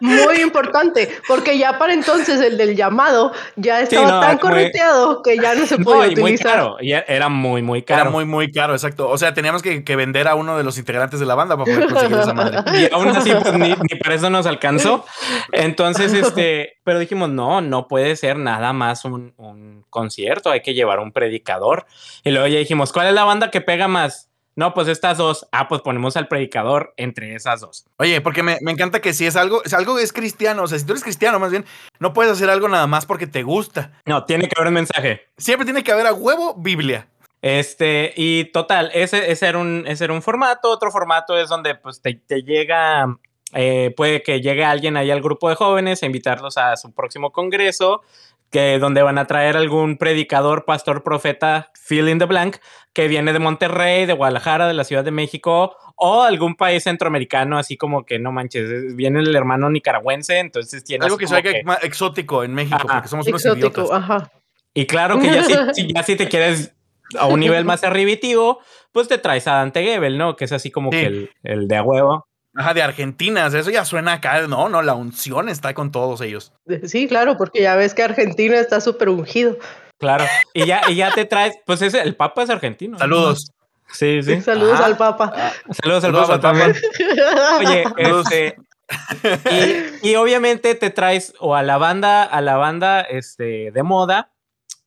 Muy importante, porque ya para entonces el del llamado ya estaba no, tan muy- correteado que ya no se No, podía muy utilizar. caro. Y era muy, muy caro. Era muy, muy caro, exacto. O sea, teníamos que, que vender a uno de los integrantes de la banda para poder conseguir esa madre. [LAUGHS] Y aún así, pues ni, ni para eso nos alcanzó. Entonces, [LAUGHS] este, pero dijimos, no, no puede ser nada más un, un concierto, hay que llevar un predicador. Y luego ya dijimos, ¿cuál es la banda que pega más? No, pues estas dos. Ah, pues ponemos al predicador entre esas dos. Oye, porque me, me encanta que si es algo, es algo que es cristiano, o sea, si tú eres cristiano más bien, no puedes hacer algo nada más porque te gusta. No, tiene que haber un mensaje. Siempre tiene que haber a huevo Biblia. Este, y total, ese, ese, era un, ese era un formato. Otro formato es donde pues te, te llega, eh, puede que llegue alguien ahí al grupo de jóvenes a invitarlos a su próximo congreso, que donde van a traer algún predicador, pastor, profeta, fill in the blank, que viene de Monterrey, de Guadalajara, de la Ciudad de México o algún país centroamericano, así como que no manches, viene el hermano nicaragüense, entonces tiene Algo que sea que- más exótico en México, Ajá. porque somos unos Exótico, idiotas. ajá. Y claro que ya si, [LAUGHS] si- ya si te quieres a un nivel más arribitivo, pues te traes a Dante Gebel, ¿no? Que es así como Sí. que el, el de a huevo. Ajá, de Argentina, o sea, eso ya suena acá. No, no, la unción está con todos ellos. [LAUGHS] Sí, claro, porque ya ves que Argentina está súper ungido. Claro. Y ya, y ya te traes, pues ese, el Papa es argentino. ¿no? Saludos. Sí, sí. Saludos Ajá. al Papa. Saludos al Saludos Papa al Papa. también. Oye, [LAUGHS] Saludos. este. Y, y obviamente te traes o a la banda, a la banda este, de moda,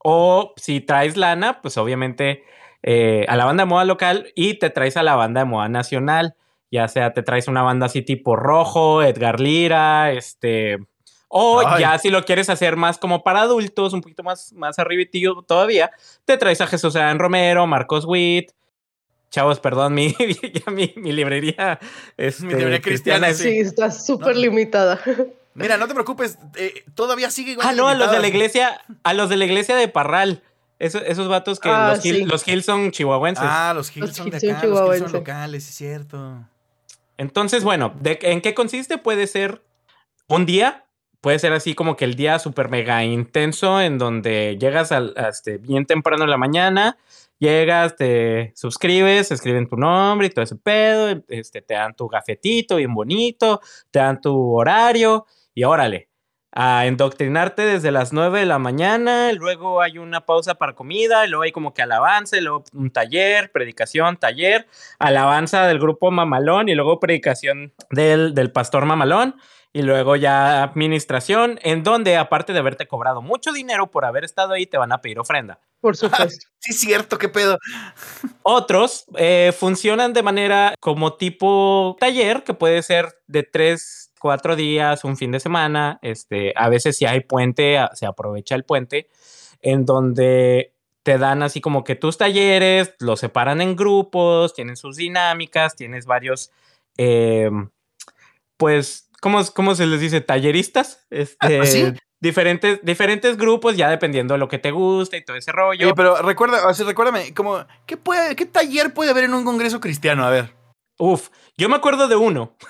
o si traes lana, pues obviamente eh, a la banda de moda local y te traes a la banda de moda nacional. Ya sea te traes una banda así tipo rojo, Edgar Lira, este, O Ay. ya si lo quieres hacer más como para adultos, un poquito más, más arribitillo todavía, te traes a Jesús Adán Romero, Marcos Witt. Chavos, perdón, [LAUGHS] mi, mi, mi librería, este, librería cristiana, es- Sí, está súper limitada. Mira, no te preocupes, eh, todavía sigue igual. Ah, no, a los de la iglesia, a los de la iglesia de Parral. Esos, esos vatos que Ah, los, sí. los Gil son chihuahuenses. Ah, los Hills Los son de acá, los son chihuahuenses. locales, es cierto. Entonces, bueno, ¿de, ¿en qué consiste? Puede ser un día, puede ser así como que el día súper mega intenso en donde llegas al, este, bien temprano en la mañana, llegas, te suscribes, escriben tu nombre y todo ese pedo, este, te dan tu gafetito bien bonito, te dan tu horario y órale. A endoctrinarte desde las 9 de la mañana, luego hay una pausa para comida, y luego hay como que alabanza, y luego un taller, predicación, taller, alabanza del grupo Mamalón y luego predicación del, del pastor Mamalón y luego ya administración, en donde aparte de haberte cobrado mucho dinero por haber estado ahí, te van a pedir ofrenda. Por supuesto. [LAUGHS] Sí, cierto, qué pedo. Otros eh, funcionan de manera como tipo taller, que puede ser de tres, cuatro días, un fin de semana. Este, a veces si hay puente, se aprovecha el puente, en donde te dan así como que tus talleres, los separan en grupos, tienen sus dinámicas, tienes varios, eh, pues, ¿cómo, ¿cómo se les dice? Talleristas. Este, ¿Sí? Diferentes, diferentes grupos, ya dependiendo de lo que te guste y todo ese rollo. Oye, pero recuerda, o sea, recuérdame, como, ¿qué, puede, ¿qué taller puede haber en un congreso cristiano? A ver. Uf, yo me acuerdo de uno. [LAUGHS]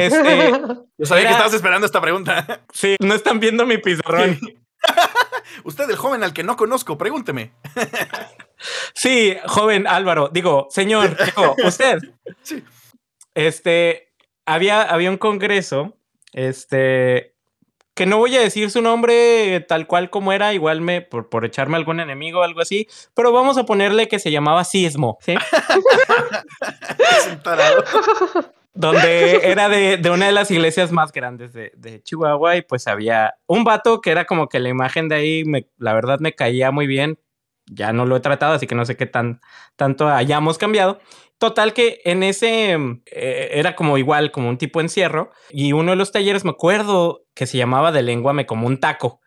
Este, Yo sabía Era- que estabas esperando esta pregunta. sí, no están viendo mi pizarrón. [LAUGHS] Usted, el joven al que no conozco, pregúnteme. [LAUGHS] Sí, joven Álvaro, digo, señor, digo, usted. Sí. Este, había, había un congreso, este, que no voy a decir su nombre tal cual como era, igual me, por, por echarme algún enemigo o algo así, pero vamos a ponerle que se llamaba Sismo, ¿sí? Es un tarado. [LAUGHS] donde era de, de una de las iglesias más grandes de, de Chihuahua y pues había un vato que era como que la imagen de ahí, me- la verdad me caía muy bien, ya no lo he tratado, así que no sé qué tan, tanto hayamos cambiado. Total que en ese mm, eh, era como igual, como un tipo encierro y uno de los talleres me acuerdo que se llamaba de lengua me como un taco.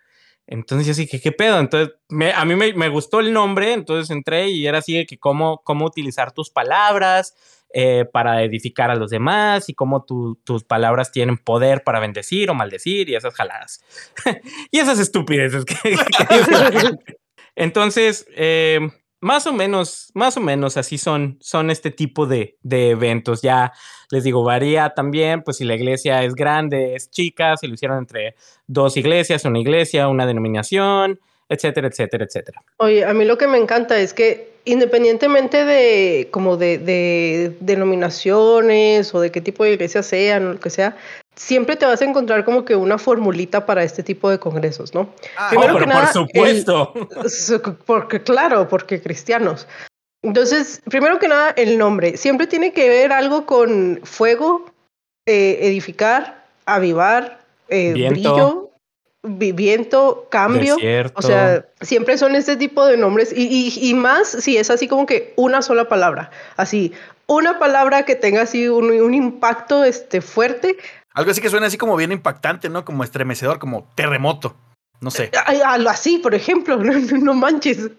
Entonces yo así que, ¿qué pedo? Entonces, me- a mí me, me gustó el nombre, entonces entré y era así de que cómo, cómo utilizar tus palabras, eh, para edificar a los demás y cómo tu- tus palabras tienen poder para bendecir o maldecir y esas jaladas. [LAUGHS] y esas estupideces que, que. [LAUGHS] Entonces, eh, más o menos, más o menos así son, son este tipo de, de eventos. Ya les digo, varía también, pues si la iglesia es grande, es chica, si lo hicieron entre dos iglesias, una iglesia, una denominación, etcétera, etcétera, etcétera. Oye, a mí lo que me encanta es que independientemente de como de, de denominaciones o de qué tipo de iglesia sean o lo que sea, siempre te vas a encontrar como que una formulita para este tipo de congresos, ¿no? Ah, Primero oh, que pero nada, por supuesto. S- Porque claro, porque cristianos. Entonces, primero que nada, el nombre. Siempre tiene que ver algo con fuego, eh, edificar, avivar, eh, Viento. brillo, vi- viento, cambio. Desierto. O sea, siempre son este tipo de nombres y, y- y más si es así como que una sola palabra, así, una palabra que tenga así un, un impacto este, fuerte. Algo así que suena así como bien impactante, ¿no? Como estremecedor, como terremoto. No sé. Ay, algo así, por ejemplo, [LAUGHS] no, manches.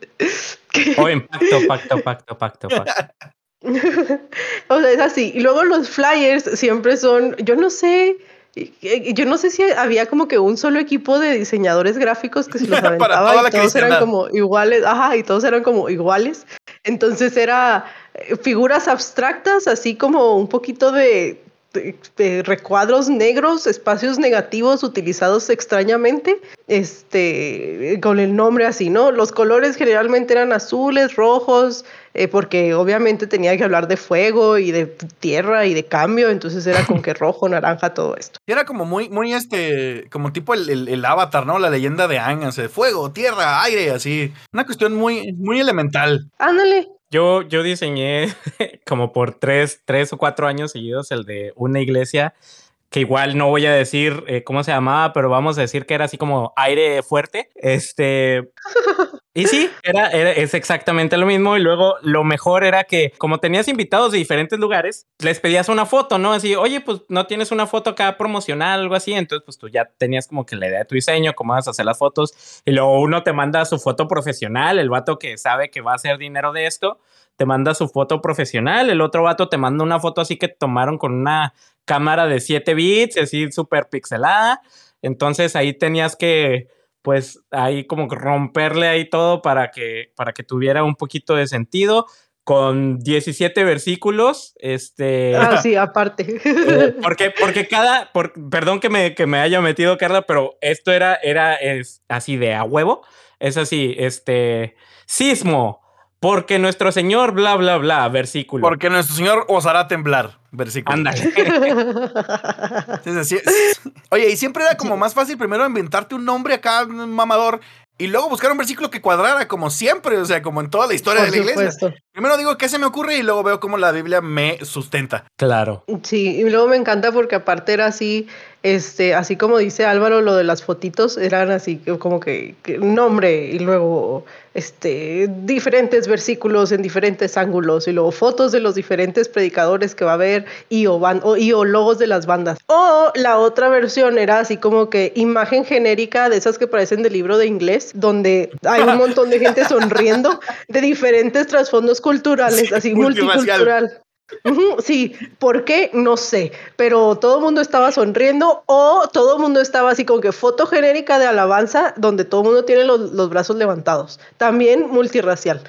O impacto, pacto, pacto, pacto, pacto. [LAUGHS] o sea, es así. Y luego los flyers siempre son, yo no sé, eh, yo no sé si había como que un solo equipo de diseñadores gráficos que se los [LAUGHS] Para aventaba toda la y todos eran como iguales, ajá, y todos eran como iguales. Entonces era eh, figuras abstractas, así como un poquito de, de- de recuadros negros, espacios negativos utilizados extrañamente, este, con el nombre así, ¿no? Los colores generalmente eran azules, rojos, eh, porque obviamente tenía que hablar de fuego y de tierra y de cambio, entonces era con que rojo, [LAUGHS] naranja, todo esto. Y Era como muy, muy este, como tipo el, el- el avatar, ¿no? La leyenda de Aang, o sea, fuego, tierra, aire, así. Una cuestión muy, muy elemental. Ándale, Yo, yo diseñé [LAUGHS] como por tres, tres o cuatro años seguidos el de una iglesia que igual no voy a decir eh, cómo se llamaba, pero vamos a decir que era así como aire fuerte. Este, [LAUGHS] Y sí, era, es exactamente lo mismo. Y luego lo mejor era que, como tenías invitados de diferentes lugares, les pedías una foto, ¿no? Así, oye, pues no tienes una foto acá promocional, algo así. Entonces, pues tú ya tenías como que la idea de tu diseño, cómo vas a hacer las fotos. Y luego uno te manda su foto profesional, el vato que sabe que va a hacer dinero de esto, te manda su foto profesional. El otro vato te manda una foto así que tomaron con una cámara de 7 bits, así súper pixelada. Entonces ahí tenías que pues ahí como romperle ahí todo para que, para que tuviera un poquito de sentido con 17 versículos, este... Ah, sí, aparte. Eh, porque, porque cada, por, perdón que me, que me haya metido, Carla, pero esto era, era es así de a huevo, es así, este, sismo, porque nuestro Señor, bla, bla, bla, versículo. Porque nuestro Señor os hará temblar, versículo. Ándale. [LAUGHS] Oye, y siempre era como más fácil primero inventarte un nombre acá, un mamador, y luego buscar un versículo que cuadrara, como siempre, o sea, como en toda la historia Por de la iglesia. supuesto. Primero digo qué se me ocurre y luego veo cómo la Biblia me sustenta. Claro. Sí, y luego me encanta porque aparte era así, este, así como dice Álvaro, lo de las fotitos eran así como que, que un nombre y luego este, diferentes versículos en diferentes ángulos y luego fotos de los diferentes predicadores que va a haber y o, ban- o- y o logos de las bandas. O la otra versión era así como que imagen genérica de esas que parecen de libro de inglés, donde hay un montón de gente sonriendo de diferentes trasfondos culturales, Sí, así multicultural. Sí, ¿por qué? No sé, pero todo el mundo estaba sonriendo o todo el mundo estaba así como que foto genérica de alabanza donde todo el mundo tiene los, los brazos levantados. También multirracial,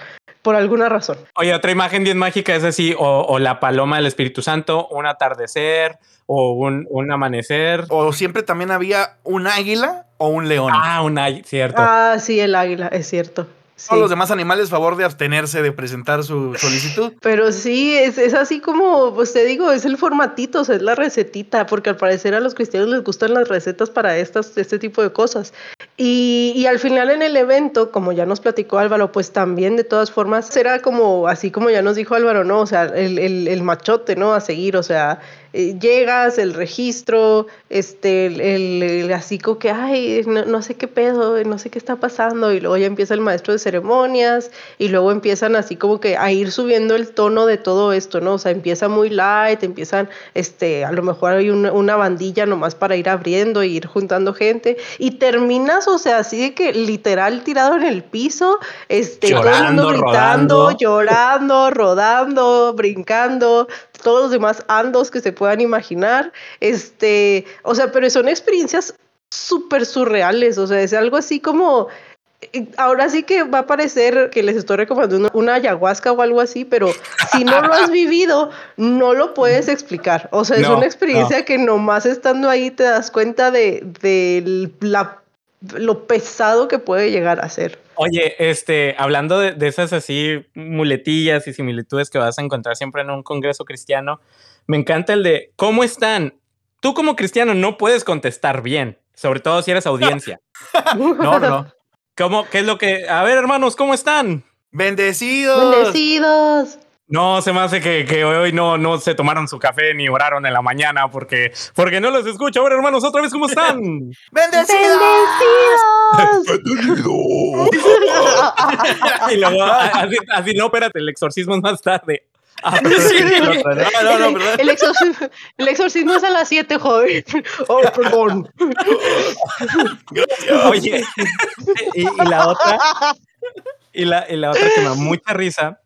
por alguna razón. Oye, otra imagen bien mágica es así, o, o la paloma del Espíritu Santo, un atardecer, o un, un amanecer. O siempre también había un águila o un león. Ah, un ay, cierto. Ah, sí, el águila, es cierto. Sí. Todos los demás animales, favor de abstenerse de presentar su solicitud. [LAUGHS] Pero sí, es, es así como, pues te digo, es el formatito, o sea, es la recetita, porque al parecer a los cristianos les gustan las recetas para estas, este tipo de cosas. Y, y al final en el evento, como ya nos platicó Álvaro, pues también de todas formas será como, así como ya nos dijo Álvaro, ¿no? O sea, el, el, el machote, ¿no? A seguir, o sea, eh, llegas, el registro, este, el, el- el así como que, ay, no, no sé qué pedo, no sé qué está pasando, y luego ya empieza el maestro de ceremonias, y luego empiezan así como que a ir subiendo el tono de todo esto, ¿no? O sea, empieza muy light, empiezan, este, a lo mejor hay una, una bandilla nomás para ir abriendo e ir juntando gente, y terminas, o sea, así de que literal tirado en el piso, este, todo el Llorando, mundo gritando, rodando. llorando, rodando, brincando, todos los demás andos que se puedan imaginar. Este, o sea, pero son experiencias súper surreales, o sea, es algo así como... eh, Ahora sí que va a parecer que les estoy recomendando una, ayahuasca o algo así, pero si no lo has [LAUGHS] vivido, no lo puedes explicar. O sea, es No, una experiencia que nomás estando ahí te das cuenta de, de la, lo pesado que puede llegar a ser. Oye, este, hablando de, de esas así muletillas y similitudes que vas a encontrar siempre en un congreso cristiano, me encanta el de ¿cómo están? Tú como cristiano no puedes contestar bien, sobre todo si eres audiencia. No, [LAUGHS] no, no. ¿Cómo, ¿Qué es lo que... A ver, hermanos, ¿cómo están? Bendecidos. Bendecidos. No, se me hace que, que hoy no, no se tomaron su café ni oraron en la mañana porque, porque no los escucho. A ver, hermanos, otra vez, ¿cómo están? [LAUGHS] Bendecidos. Bendecidos. [LAUGHS] y luego, a- así, así, no, espérate, el exorcismo es más tarde. Ah, Sí, [LAUGHS] no, no, no, perdón. El exorcismo, el exorcismo es a las 7, joven. Oh, perdón. Oye, y, y la otra, y la, y la otra que me da mucha risa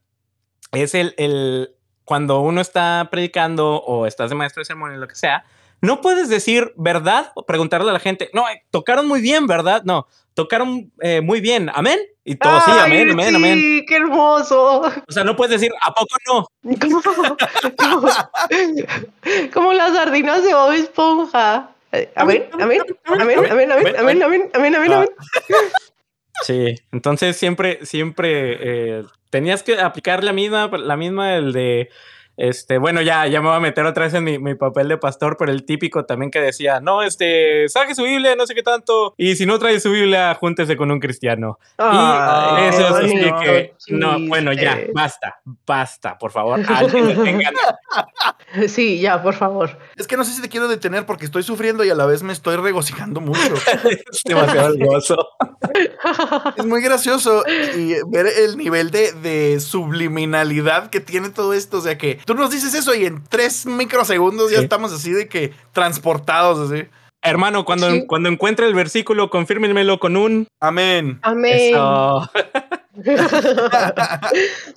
es el, el cuando uno está predicando o estás de maestro de ceremonia, lo que sea, no puedes decir verdad o preguntarle a la gente, no, eh, tocaron muy bien, ¿verdad? No, tocaron eh, muy bien, amén. Y todo, sí, amén, amén, sí, amén. qué hermoso. O sea, no puedes decir, ¿a poco no? [LAUGHS] Como, como, [LAUGHS] como las sardinas de Bob Esponja. Eh, Amén, amén, amén, amén, amén, amén, amén, amén, amén, amén. Sí, entonces siempre, siempre eh, tenías que aplicar la misma, la misma, el de Este, bueno, ya, ya me voy a meter otra vez en mi, mi, papel de pastor, pero el típico también que decía, no, este, saque su Biblia, no sé qué tanto, y si no trae su Biblia, júntese con un cristiano. Ay, y eso sí bonito que, no, bueno, ya, basta, basta, por favor, alguien detengan. [LAUGHS] Sí, ya, por favor. Es que no sé si te quiero detener porque estoy sufriendo y a la vez me estoy regocijando mucho. [LAUGHS] es demasiado gozo. [LAUGHS] es muy gracioso y ver el nivel de, de subliminalidad que tiene todo esto. O sea que tú nos dices eso y en tres microsegundos ya estamos así de que transportados así. Hermano, cuando, Sí. cuando encuentre el versículo, confírmenmelo con un... Amén. Amén. Eso. [LAUGHS]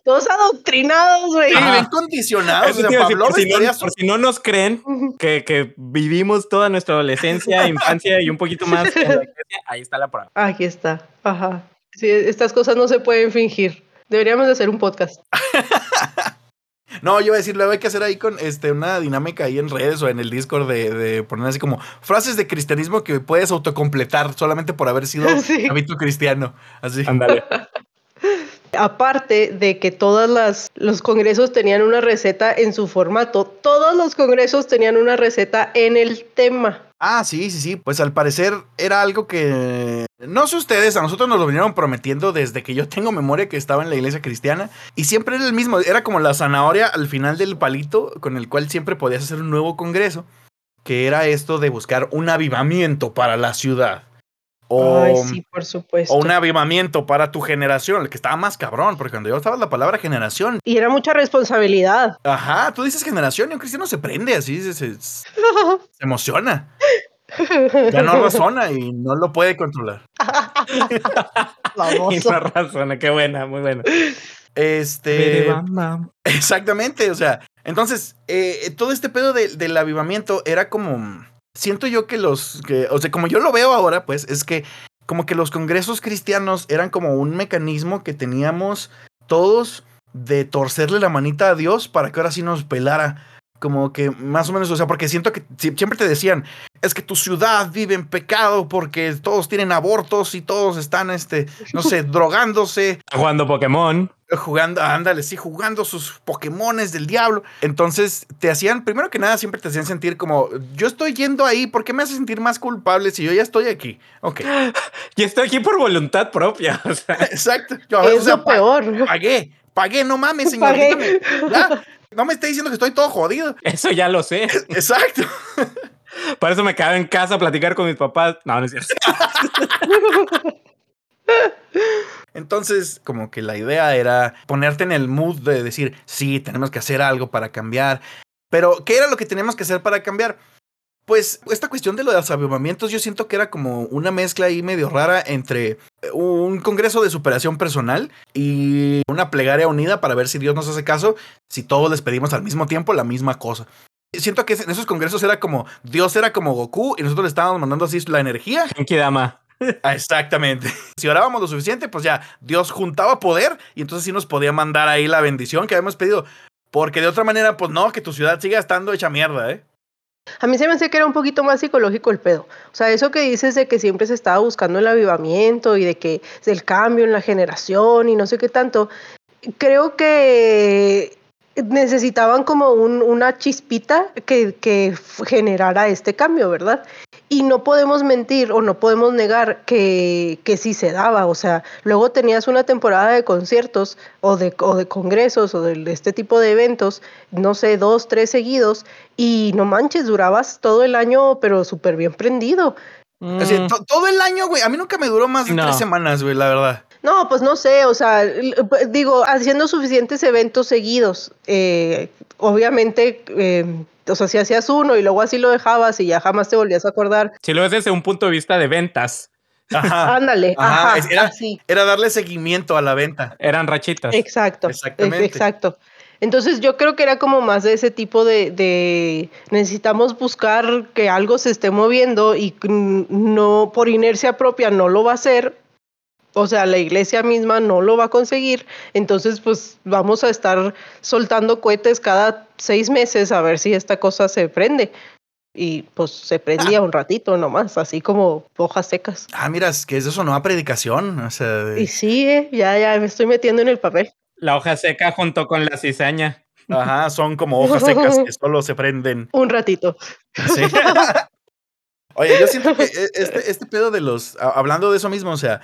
Todos adoctrinados, güey. Sí, ven condicionados. O sea, Pablo por, si no, historias- por si no nos creen que, que vivimos toda nuestra adolescencia, [LAUGHS] infancia y un poquito más en la iglesia, ahí está la prueba. Aquí está. Ajá. Sí, estas cosas no se pueden fingir. Deberíamos de hacer un podcast. [LAUGHS] No, yo iba a decir, luego hay que hacer ahí con este, una dinámica ahí en redes o en el Discord de, de poner así como frases de cristianismo que puedes autocompletar solamente por haber sido [LAUGHS] Sí. hábito cristiano. Así. Ándale. Aparte de que todas las los congresos tenían una receta en su formato, todos los congresos tenían una receta en el tema. Ah, sí, sí, sí. Pues al parecer era algo que. No sé ustedes, a nosotros nos lo vinieron prometiendo desde que yo tengo memoria que estaba en la iglesia cristiana. Y siempre era el mismo. Era como la zanahoria al final del palito, con el cual siempre podías hacer un nuevo congreso. Que era esto de buscar un avivamiento para la ciudad. O, Ay, sí, por supuesto. o un avivamiento para tu generación, el que estaba más cabrón, porque cuando yo estaba la palabra generación, Y era mucha responsabilidad. ajá, tú dices generación y un cristiano se prende así, se, se- [LAUGHS] se emociona. Ya no razona y no lo puede controlar. [LAUGHS] [LAUGHS] Y no razona, qué buena, muy buena. Este. Exactamente, o sea. Entonces, eh, todo este pedo de- del avivamiento era como. Siento yo que los. Que, o sea, como yo lo veo ahora, pues, es que como que los congresos cristianos eran como un mecanismo que teníamos todos de torcerle la manita a Dios para que ahora sí nos pelara. Como que más o menos, o sea, porque siento que si- siempre te decían, es que tu ciudad vive en pecado porque todos tienen abortos y todos están, este, no sé, [LAUGHS] drogándose Jugando Pokémon. Jugando, ándale, sí, jugando sus Pokémones del diablo. Entonces te hacían, primero que nada, siempre te hacían sentir como, yo estoy yendo ahí, ¿por qué me hace sentir más culpable si yo ya estoy aquí? Ok, [GASPS] Y estoy aquí por voluntad propia. O sea, [LAUGHS] exacto. Yo Es o sea, lo pa- peor. pagué, pagué, no mames, señor. [LAUGHS] Pagué. ya, no me esté diciendo que estoy todo jodido. eso ya lo sé. Exacto. [LAUGHS] Por eso me quedaba en casa a platicar con mis papás. No, no es cierto. Entonces, como que la idea era ponerte en el mood de decir, sí, tenemos que hacer algo para cambiar. Pero, ¿qué era lo que teníamos que hacer para cambiar? Pues esta cuestión de lo de los avivamientos, yo siento que era como una mezcla ahí medio rara entre un congreso de superación personal y una plegaria unida para ver si Dios nos hace caso, si todos les pedimos al mismo tiempo la misma cosa. Siento que en esos congresos era como, Dios era como Goku y nosotros le estábamos mandando así la energía Genki Dama. Ah, [LAUGHS] Exactamente. Si orábamos lo suficiente, pues ya Dios juntaba poder y entonces sí nos podía mandar ahí la bendición que habíamos pedido. Porque de otra manera, pues no, que tu ciudad siga estando hecha mierda, ¿eh? A mí se me hace que era un poquito más psicológico el pedo. O sea, eso que dices de que siempre se estaba buscando el avivamiento y de que el cambio en la generación y no sé qué tanto, creo que necesitaban como un- una chispita que, generara este cambio, ¿verdad? Y no podemos mentir o no podemos negar que, que sí se daba. O sea, luego tenías una temporada de conciertos o de, o de congresos o de, este tipo de eventos, no sé, dos, tres seguidos, y no manches, durabas todo el año, pero súper bien prendido. Así, Mm, to- todo el año, güey. A mí nunca me duró más de No. tres semanas, güey, la verdad. No, pues no sé, o sea, digo, haciendo suficientes eventos seguidos, eh, obviamente, eh, o sea, si hacías uno y luego así lo dejabas y ya jamás te volvías a acordar, Si lo ves desde un punto de vista de ventas, Ajá. [LAUGHS] ándale, Ajá, ajá, es- era- así, Era darle seguimiento a la venta. eran rachitas. exacto, Exactamente. ex- exacto. Entonces yo creo que era como más de ese tipo de, de necesitamos buscar que algo se esté moviendo y no por inercia propia no lo va a hacer, o sea, la iglesia misma no lo va a conseguir, entonces pues vamos a estar soltando cohetes cada seis meses a ver si esta cosa se prende. Y pues se prendía un ratito nomás, así como hojas secas. Ah, mira, es que eso sonó a predicación. O sea, de- Y sí, eh, ya, ya me estoy metiendo en el papel. La hoja seca junto con la cizaña. Ajá, son como hojas secas que solo se prenden. [LAUGHS] Un ratito. Sí. [LAUGHS] Oye, yo siento que e- este, este pedo de los. Hablando de eso mismo, o sea,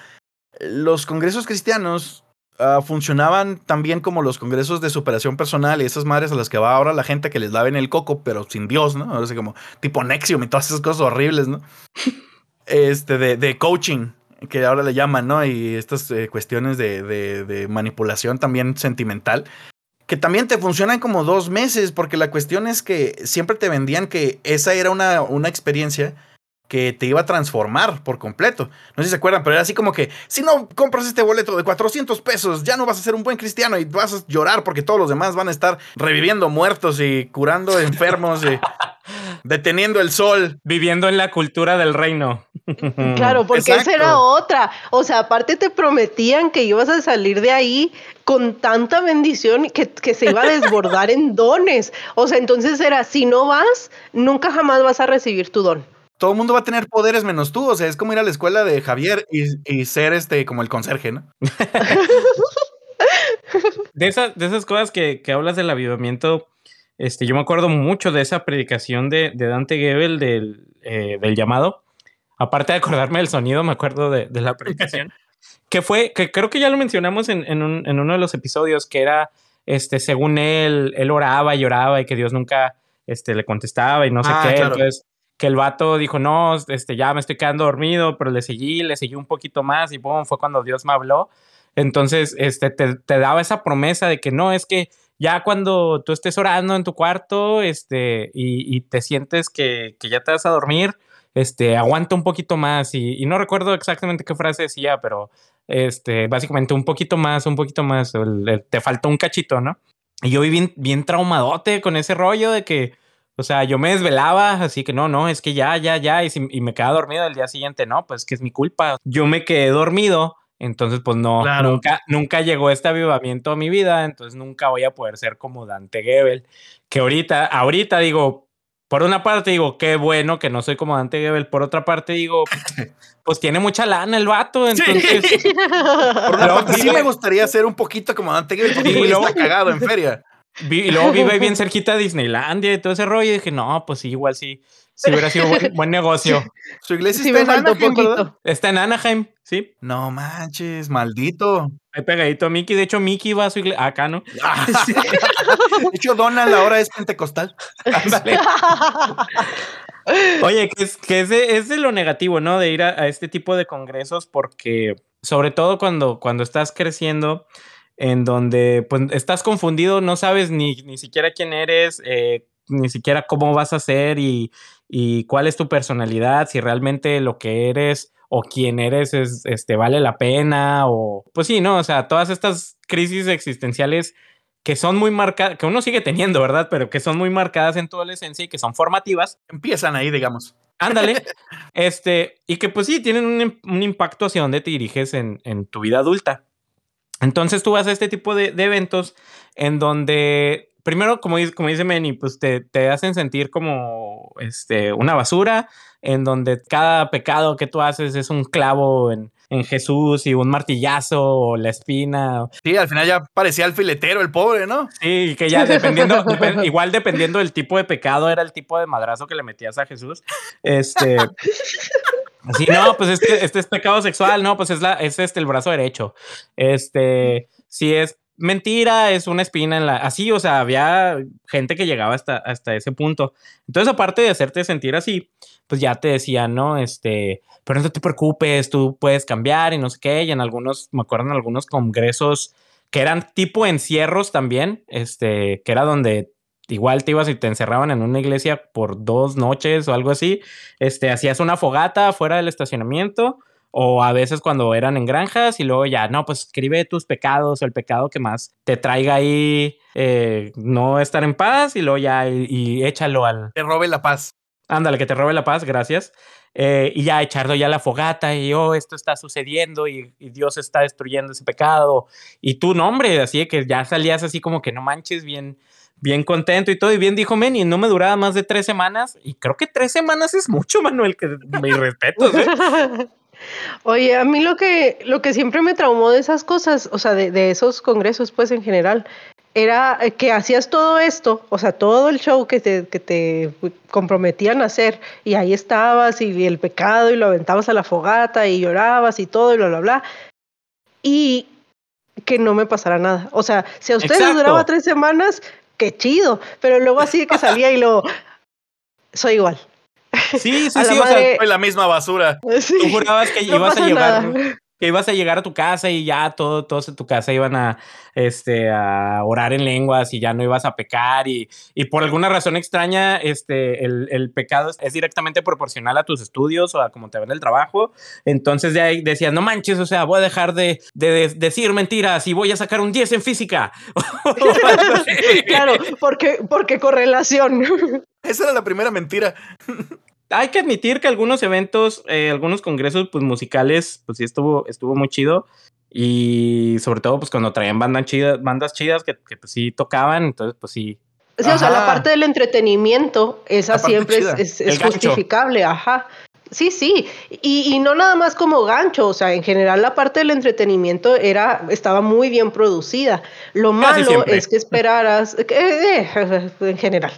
los congresos cristianos ah, funcionaban también como los congresos de superación personal y esas madres a las que va ahora la gente que les laven el coco, pero sin Dios, ¿no? Ahora como tipo Nexium y todas esas cosas horribles, ¿no? [LAUGHS] Este, de, de coaching, que ahora le llaman, ¿no? Y estas eh, cuestiones de, de- de manipulación también sentimental. Que también te funcionan como dos meses, porque la cuestión es que siempre te vendían que esa era una, una experiencia que te iba a transformar por completo. No sé si se acuerdan, pero era así como que si no compras este boleto de 400 pesos, ya no vas a ser un buen cristiano y vas a llorar porque todos los demás van a estar reviviendo muertos y curando enfermos y [LAUGHS] deteniendo el sol. Viviendo en la cultura del reino. [LAUGHS] Claro, porque esa era otra. O sea, aparte te prometían que ibas a salir de ahí con tanta bendición que, que se iba a desbordar en dones. O sea, entonces era, si no vas, nunca jamás vas a recibir tu don. Todo el mundo va a tener poderes menos tú. O sea, es como ir a la escuela de Javier y, y ser este como el conserje, ¿no? [LAUGHS] De esas, de esas cosas que, que hablas del avivamiento, este, yo me acuerdo mucho de esa predicación de, de Dante Gebel del, eh, del llamado. Aparte de acordarme del sonido, me acuerdo de, de la predicación. [LAUGHS] que fue, que creo que ya lo mencionamos en, en, un- en uno de los episodios, que era, este, según él, él oraba y oraba y que Dios nunca este, le contestaba y no sé Ah, qué. claro. Entonces, que el vato dijo, no, este, ya me estoy quedando dormido, pero le seguí, le seguí un poquito más y pum, fue cuando Dios me habló. Entonces, este, te, daba esa promesa de que no, es que ya cuando tú estés orando en tu cuarto, este, y, te sientes que, que ya te vas a dormir, este, aguanta un poquito más. Y, no recuerdo exactamente qué frase decía, pero este, básicamente un poquito más, un poquito más, te faltó un cachito, ¿no? Y yo vi bien, bien traumadote con ese rollo de que, o sea, yo me desvelaba, así que no, no, es que ya, ya, ya, y, si- y me quedaba dormido el día siguiente, no, pues que es mi culpa. Yo me quedé dormido, entonces pues no, Claro. nunca, nunca llegó este avivamiento a mi vida, entonces nunca voy a poder ser como Dante Gebel, que ahorita, ahorita digo, por una parte digo, qué bueno que no soy como Dante Gebel, por otra parte digo, [LAUGHS] pues tiene mucha lana el vato, entonces... Por una parte, sí me gustaría ser un poquito como Dante Gebel, porque Sí, güey, luego- está cagado en feria. Vi- y luego vive bien [LAUGHS] cerquita de Disneylandia y todo ese rollo. Y dije, no, pues sí, igual sí, sí hubiera sido buen, buen negocio. [LAUGHS] Su iglesia Sí está en Anaheim. Está en Anaheim, sí. No manches, maldito. Ahí pegadito a Mickey. De hecho, Mickey va a su iglesia. Acá, ¿no? [LAUGHS] De hecho, Donald ahora es pentecostal. Oye, que es, que es, de, es de lo negativo, ¿no? De ir a, a este tipo de congresos porque, sobre todo cuando, cuando estás creciendo, en donde pues estás confundido, no sabes ni, ni siquiera quién eres, eh, ni siquiera cómo vas a ser y, y cuál es tu personalidad, si realmente lo que eres o quién eres es, este, vale la pena o pues sí, ¿no? O sea, todas estas crisis existenciales que son muy marcadas, que uno sigue teniendo, ¿verdad? Pero que son muy marcadas en tu adolescencia y que son formativas. Empiezan ahí, digamos. Ándale. [LAUGHS] este, y que pues sí, tienen un, un impacto hacia dónde te diriges en, en tu vida adulta. Entonces tú vas a este tipo de, de eventos en donde, primero, como, dice- como dice Manny, pues te, te hacen sentir como este, una basura, en donde cada pecado que tú haces es un clavo en, en Jesús y un martillazo o la espina. Sí, al final ya parecía el filetero, el pobre, ¿no? Sí, que ya dependiendo, depen- igual dependiendo del tipo de pecado, era el tipo de madrazo que le metías a Jesús. Este. Sí, no, pues este, este es pecado sexual, no, pues es, la, es este el brazo derecho. Este, si es mentira, es una espina en la. Así, o sea, había gente que llegaba hasta, hasta ese punto. Entonces, aparte de hacerte sentir así, pues ya te decían, ¿no? Este, pero no te preocupes, tú puedes cambiar y no sé qué. Y en algunos, me acuerdo en algunos congresos que eran tipo encierros también, este, que era donde igual te ibas y te encerraban en una iglesia por dos noches o algo así, este, hacías una fogata fuera del estacionamiento o a veces cuando eran en granjas y luego ya, no, pues escribe tus pecados o el pecado que más te traiga ahí eh, no estar en paz y luego ya y, y échalo al, Te robe la paz. Ándale, que te robe la paz, gracias. Eh, y ya echarlo ya la fogata y oh, esto está sucediendo y, y Dios está destruyendo ese pecado. Y tú, no, hombre, así que ya salías así como que no manches, bien, bien contento y todo. Y bien dijo Manny, no me duraba más de tres semanas. Y creo que tres semanas es mucho, Manuel, que mis respetos. [LAUGHS] ¿eh? Oye, a mí lo que, lo que siempre me traumó de esas cosas, o sea, de, de esos congresos, pues en general, era que hacías todo esto, o sea, todo el show que te, que te comprometían a hacer, y ahí estabas, y el pecado, y lo aventabas a la fogata, y llorabas, y todo, y bla, bla, bla, y que no me pasara nada. O sea, si a ustedes les duraba tres semanas, qué chido, pero luego así que salía y lo... Soy igual. Sí, sí, sí, o sea, fue la misma basura. Tú jurabas que ibas a llevar que ibas a llegar a tu casa y ya todo, todos en tu casa iban a, este, a orar en lenguas y ya no ibas a pecar y, y por alguna razón extraña, este, el, el, pecado es directamente proporcional a tus estudios o a cómo te ven el trabajo. Entonces de ahí decías, no manches, o sea, voy a dejar de, de, decir mentiras y voy a sacar un 10 en física. [LAUGHS] [LAUGHS] claro, porque, porque correlación. Esa era la primera mentira hay que admitir que algunos eventos, eh, algunos congresos pues, musicales, pues sí estuvo, estuvo muy chido. Y sobre todo, pues cuando traían bandas chidas, bandas chidas que, que pues sí tocaban, entonces pues sí. Sí, o sea, la parte del entretenimiento, esa siempre es, es, justificable, ajá. Sí, sí, y, y, no nada más como gancho, o sea, en general la parte del entretenimiento era, estaba muy bien producida. Lo malo es que esperaras, eh, eh, [LAUGHS] en general,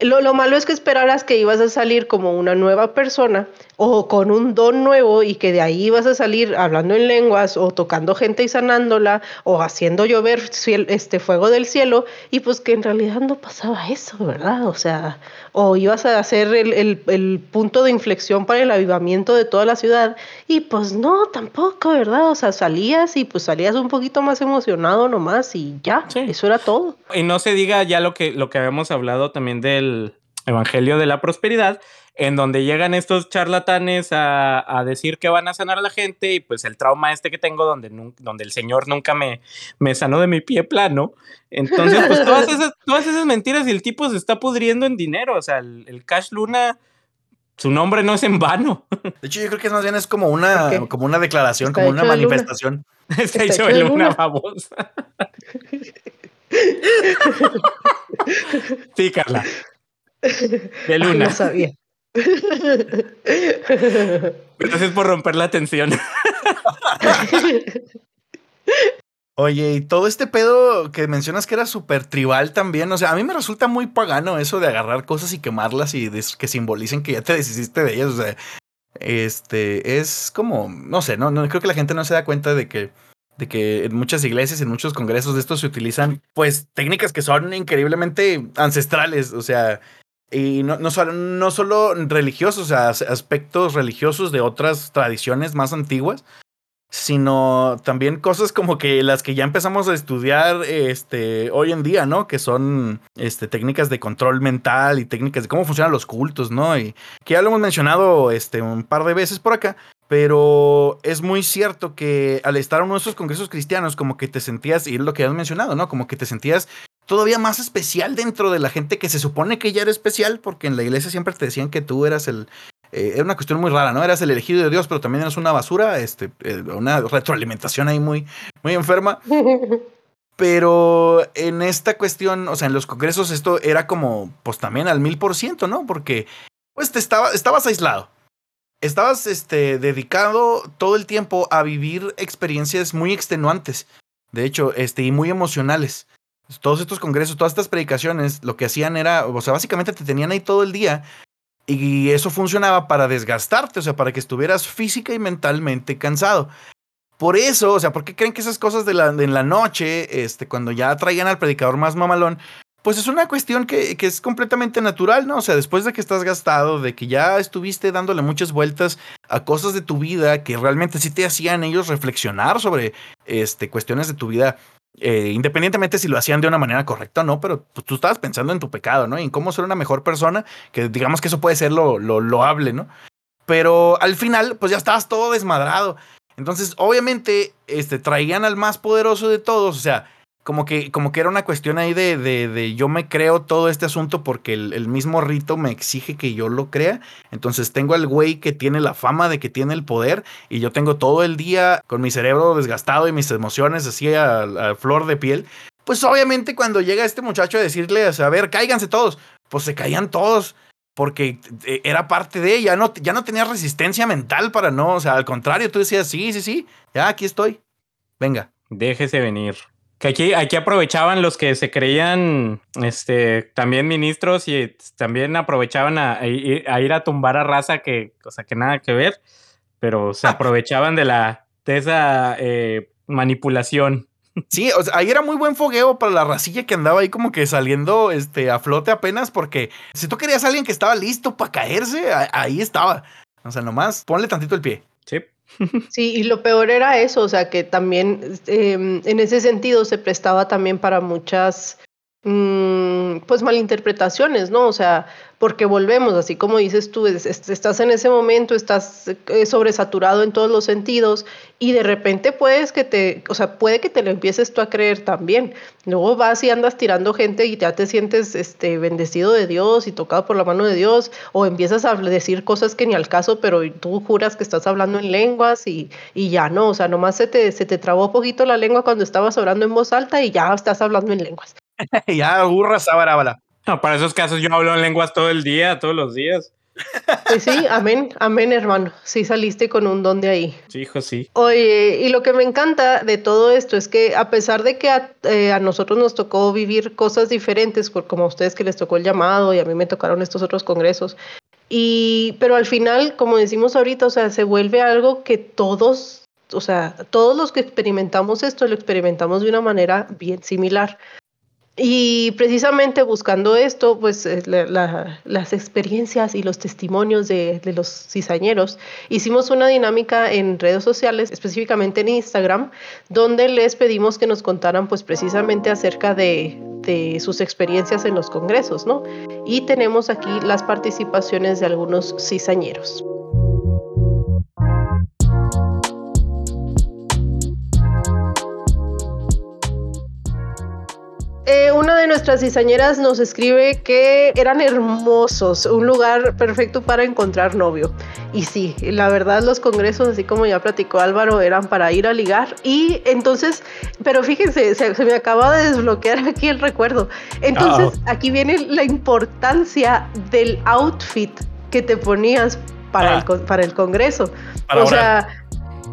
lo, lo, malo es que esperaras que ibas a salir como una nueva persona o con un don nuevo y que de ahí ibas a salir hablando en lenguas o tocando gente y sanándola o haciendo llover este fuego del cielo y pues que en realidad no pasaba eso, ¿verdad? O sea, o ibas a hacer el, el, el punto de inflexión para el avivamiento de toda la ciudad y pues no, tampoco, ¿verdad? O sea, salías y pues salías un poquito más emocionado nomás y ya, eso era todo. Y no se diga ya lo que, lo que habíamos hablado también del Evangelio de la Prosperidad, en donde llegan estos charlatanes a, decir que van a sanar a la gente y pues el trauma este que tengo donde, donde el Señor nunca me, me sanó de mi pie plano. Entonces, pues todas [LAUGHS] esas, todas esas mentiras y el tipo se está pudriendo en dinero. O sea, el, Cash Luna, su nombre no es en vano. De hecho, yo creo que más bien es como una, como una declaración, como una manifestación. Está, hecho de luna, babosa. sí, Carla. De luna. no sabía. Gracias por romper la tensión. Oye, y todo este pedo que mencionas que era súper tribal también, o sea, a mí me resulta muy pagano eso de agarrar cosas y quemarlas y que simbolicen que ya te deshiciste de ellas, o sea, este, es como, no sé, no, no creo que la gente no se da cuenta de que de que en muchas iglesias, en muchos congresos de estos se utilizan pues técnicas que son increíblemente ancestrales, o sea, y no, no, solo, no solo religiosos, o sea, aspectos religiosos de otras tradiciones más antiguas, sino también cosas como que las que ya empezamos a estudiar este, hoy en día, ¿no? Que son este, técnicas de control mental y técnicas de cómo funcionan los cultos, ¿no? Y que ya lo hemos mencionado este, un par de veces por acá, pero es muy cierto que al estar en uno de esos congresos cristianos, como que te sentías, y lo que has mencionado, ¿no? Como que te sentías todavía más especial dentro de la gente que se supone que ya era especial, porque en la iglesia siempre te decían que tú eras el. Eh, era una cuestión muy rara, ¿no? Eras el elegido de Dios, pero también eras una basura, este, eh, una retroalimentación ahí muy, muy enferma. [LAUGHS] Pero en esta cuestión, o sea, en los congresos esto era como, pues también al mil por ciento, ¿no? Porque, pues te estaba, estabas aislado estabas este, dedicado todo el tiempo a vivir experiencias muy extenuantes, de hecho, este, y muy emocionales. Todos estos congresos, todas estas predicaciones, lo que hacían era, o sea, básicamente te tenían ahí todo el día y eso funcionaba para desgastarte, o sea, para que estuvieras física y mentalmente cansado. Por eso, o sea, ¿por qué creen que esas cosas de la, de en la noche, este, cuando ya traigan al predicador más mamalón, pues es una cuestión que, que, es completamente natural, ¿no? O sea, después de que estás gastado, de que ya estuviste dándole muchas vueltas a cosas de tu vida que realmente sí te hacían ellos reflexionar sobre este, cuestiones de tu vida, eh, independientemente si lo hacían de una manera correcta o no, pero tú estabas pensando en tu pecado, ¿no? Y en cómo ser una mejor persona, que digamos que eso puede ser lo, lo loable, ¿no? Pero al final, pues ya estabas todo desmadrado. Entonces, obviamente, este, traían al más poderoso de todos, o sea, como que, como que era una cuestión ahí de, de, de yo me creo todo este asunto porque el, mismo rito me exige que yo lo crea. Entonces tengo al güey que tiene la fama de que tiene el poder y yo tengo todo el día con mi cerebro desgastado y mis emociones así a, flor de piel. Pues obviamente cuando llega este muchacho a decirle, a ver, cáiganse todos, pues se caían todos porque eh, era parte de ella, no, ya no tenía resistencia mental para no, o sea, al contrario, tú decías, sí, sí, sí, ya aquí estoy, venga. Déjese venir. Que aquí, aquí aprovechaban los que se creían este, también ministros y también aprovechaban a, a ir a tumbar a raza que, o sea, que nada que ver, pero se aprovechaban de la de esa eh, manipulación. Sí, o sea, ahí era muy buen fogueo para la racilla que andaba ahí como que saliendo este, a flote apenas, porque si tú querías a alguien que estaba listo para caerse, ahí estaba. O sea, nomás ponle tantito el pie. Sí. [LAUGHS] Sí, y lo peor era eso, o sea, que también em, en ese sentido se prestaba también para muchas, mm, pues, malinterpretaciones, ¿no? O sea, porque volvemos, así como dices tú, estás en ese momento, estás eh, sobresaturado en todos los sentidos y de repente puedes que te, o sea, puede que te lo empieces tú a creer también. Luego vas y andas tirando gente y ya te sientes este, bendecido de Dios y tocado por la mano de Dios o empiezas a decir cosas que ni al caso, pero tú juras que estás hablando en lenguas y, y ya no, o sea, nomás se te, se te trabó poquito la lengua cuando estabas hablando en voz alta y ya estás hablando en lenguas. [LAUGHS] ya, burra, sábara, no, para esos casos yo hablo en lenguas todo el día, todos los días. Pues sí, amén, amén, hermano. Sí saliste con un don de ahí. Sí, hijo, sí. Oye, y lo que me encanta de todo esto es que a pesar de que a, eh, nosotros nos tocó vivir cosas diferentes, por, como a ustedes que les tocó el llamado y a mí me tocaron estos otros congresos, y, pero al final, como decimos ahorita, o sea, se vuelve algo que todos, o sea, todos los que experimentamos esto lo experimentamos de una manera bien similar. Y precisamente buscando esto, pues eh, las experiencias y los testimonios de, de, los cizañeros, hicimos una dinámica en redes sociales, específicamente en Instagram, donde les pedimos que nos contaran pues precisamente acerca de, de sus experiencias en los congresos, ¿no? Y tenemos aquí las participaciones de algunos cizañeros. Eh, una de nuestras cizañeras nos escribe que eran hermosos, un lugar perfecto para encontrar novio. Y sí, la verdad los congresos, así como ya platicó Álvaro, eran para ir a ligar. Y entonces, pero fíjense, se, me acaba de desbloquear aquí el recuerdo. Entonces, aquí viene la importancia del outfit que te ponías para, el, ah. para el congreso. o sea...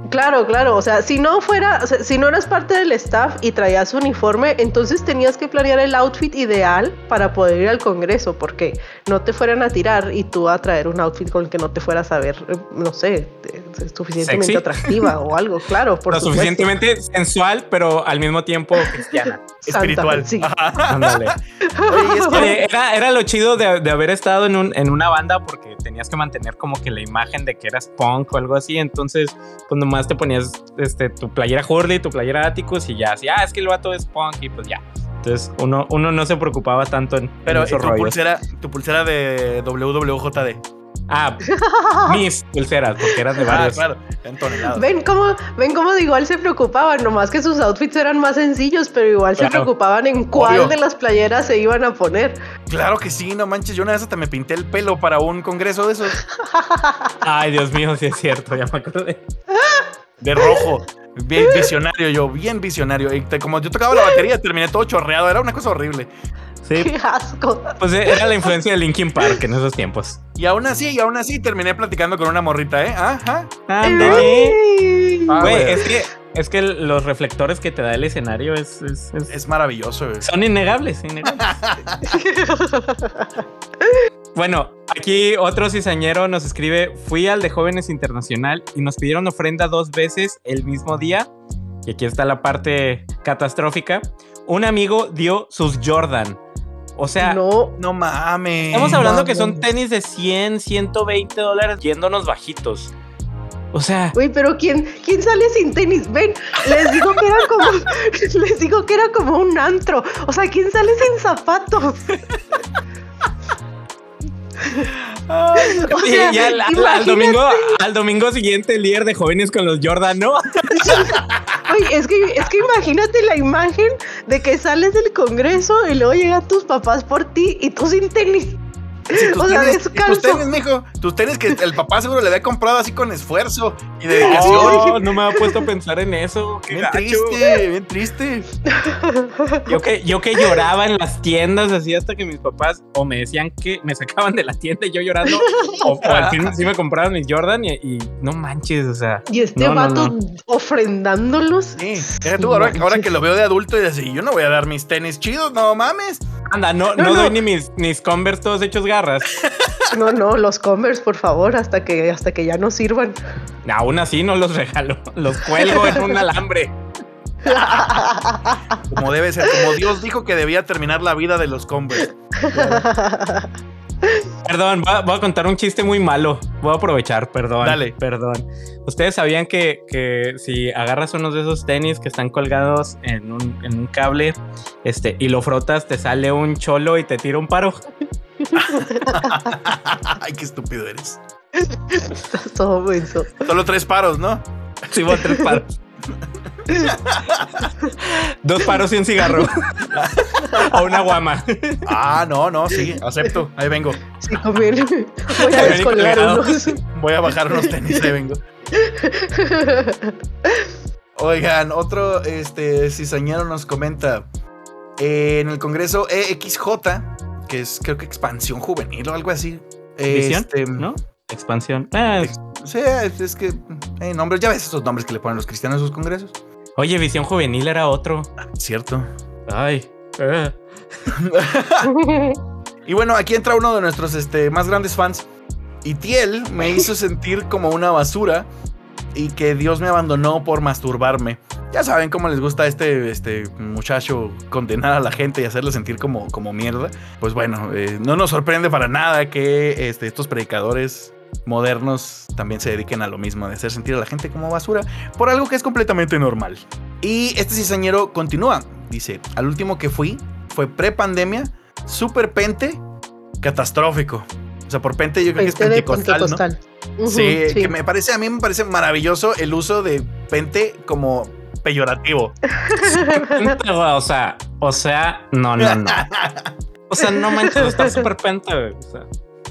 Claro, claro. O sea, si no fuera, o sea, si no eras parte del staff y traías uniforme, entonces tenías que planear el outfit ideal para poder ir al congreso, porque no te fueran a tirar y tú a traer un outfit con el que no te fueras a ver, eh, no sé, suficientemente atractiva o algo, claro. [LAUGHS] Por suficientemente sensual, pero al mismo tiempo cristiana. [LAUGHS] Espiritual. Sí. Ándale. [LAUGHS] era, era, lo chido de, de haber estado en, un, en una banda porque tenías que mantener como que la imagen de que eras punk o algo así. Entonces, pues nomás te ponías este, tu playera Hurley, tu playera Atticus y ya, así, ah, es que el vato es punk y pues ya. Entonces uno, uno no se preocupaba tanto en. Pero en tu, pulsera, tu pulsera de WWJD. Ah, [LAUGHS] mis pulseras, porque eran de ah, varios. Ah, claro, Ven cómo, ven cómo de igual se preocupaban, nomás que sus outfits eran más sencillos, pero igual se preocupaban en cuál de las playeras se iban a poner. Claro que sí, no manches, yo una vez hasta me pinté el pelo para un congreso de esos. [LAUGHS] Ay, Dios mío, sí es cierto, ya me acordé. De rojo. Bien visionario yo, bien visionario. Y como yo tocaba la batería, terminé todo chorreado, era una cosa horrible. Sí. [LAUGHS] Qué asco. Pues era la influencia de Linkin Park en esos tiempos. Y aún así, y aún así terminé platicando con una morrita, ¿eh? Ajá. Ándale. Ah, güey, es que, es que los reflectores que te da el escenario es... Es, es... maravilloso, güey. Son innegables, innegables. [LAUGHS] bueno, aquí otro cizañero nos escribe, fui al de Jóvenes Internacional y nos pidieron ofrenda dos veces el mismo día. Y aquí está la parte catastrófica. Un amigo dio sus Jordan o sea, no, no mames. Estamos hablando que son tenis de 100, 120 dólares yéndonos bajitos. O sea. Uy, pero ¿quién, ¿quién sale sin tenis? Ven, les digo que era como. [LAUGHS] les digo que era como un antro. O sea, ¿quién sale sin zapatos? [LAUGHS] [LAUGHS] y, al, domingo, al domingo siguiente el líder de jóvenes con los Jordan, ¿no? [LAUGHS] Oye, es que, es que imagínate la imagen de que sales del congreso y luego llegan tus papás por ti y tú sin tenis. o sea, descalzo. Tus tenis, mijo, Tus tenis que el papá seguro le había comprado así con esfuerzo y dedicación. No, no me había puesto a pensar en eso. Qué Bien gacho. triste, bien triste. [LAUGHS] Yo que, yo que lloraba en las tiendas así hasta que mis papás o me decían que me sacaban de la tienda y yo llorando o, o al fin sí me compraron mis Jordan y, y no manches, o sea. Y este no, vato no. ofrendándolos. Sí, tú, ahora, que lo veo de adulto y así, yo no voy a dar mis tenis chidos, no mames. Anda, no, No, no, no. doy ni mis, mis Converse todos hechos garras. [LAUGHS] [LAUGHS] No, no, los Converse, por favor, hasta que, hasta que ya no sirvan. Aún así no los regalo, los cuelgo en un alambre. [LAUGHS] Como debe ser, como Dios dijo que debía terminar la vida de los Converse. Perdón, voy a, voy a contar un chiste muy malo. Voy a aprovechar, perdón. Dale. Perdón. Ustedes sabían que, que si agarras unos de esos tenis que están colgados en un, en un cable este, y lo frotas, te sale un cholo y te tira un paro. Ay, qué estúpido eres. Estás todo menso. Solo tres paros, ¿no? Sí, voy a tres paros. Dos paros y un cigarro. o una guama. Ah, no, no, sí, acepto. Ahí vengo. Sí, conviene. Voy a descolgar unos. Voy a bajar unos tenis, ahí vengo. Oigan, otro este cizañero nos comenta. eh, en el Congreso EXJ, que es creo que expansión juvenil o algo así. ¿Visión? Este, ¿No? Expansión. Ah, Ex- Sí, es, es que. eh, nombres, ya ves esos nombres que le ponen los cristianos a sus congresos. oye, visión juvenil era otro. Cierto. Ay. eh. [LAUGHS] Y bueno, aquí entra uno de nuestros este, más grandes fans. Y Tiel me hizo [LAUGHS] sentir como una basura y que Dios me abandonó por masturbarme. Ya saben cómo les gusta a este, este muchacho condenar a la gente y hacerle sentir como, como mierda. Pues bueno, eh, no nos sorprende para nada que este, estos predicadores modernos también se dediquen a lo mismo, de hacer sentir a la gente como basura, por algo que es completamente normal. Y este cizañero continúa, dice, al último que fui fue pre-pandemia, super pente, catastrófico. O sea, por pente yo creo que es Pente pentecostal, ¿no? Sí, que me parece, a mí me parece maravilloso el uso de pente como peyorativo. o sea, o sea, no, no, no. [LAUGHS] O sea, no manches, está súper penta, güey. O sea,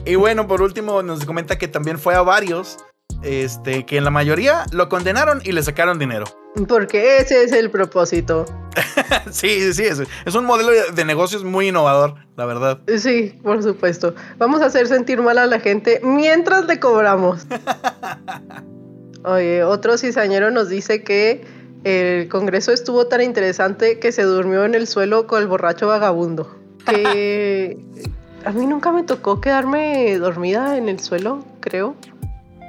Y bueno, por último nos comenta que también fue a varios, este, que en la mayoría lo condenaron y le sacaron dinero. Porque ese es el propósito. [LAUGHS] sí, sí, es, es un modelo de- de negocios muy innovador, la verdad. Sí, por supuesto. Vamos a hacer sentir mal a la gente mientras le cobramos. [LAUGHS] Oye, otro cizañero nos dice que el congreso estuvo tan interesante que se durmió en el suelo con el borracho vagabundo. Que [LAUGHS] a mí nunca me tocó quedarme dormida en el suelo, creo.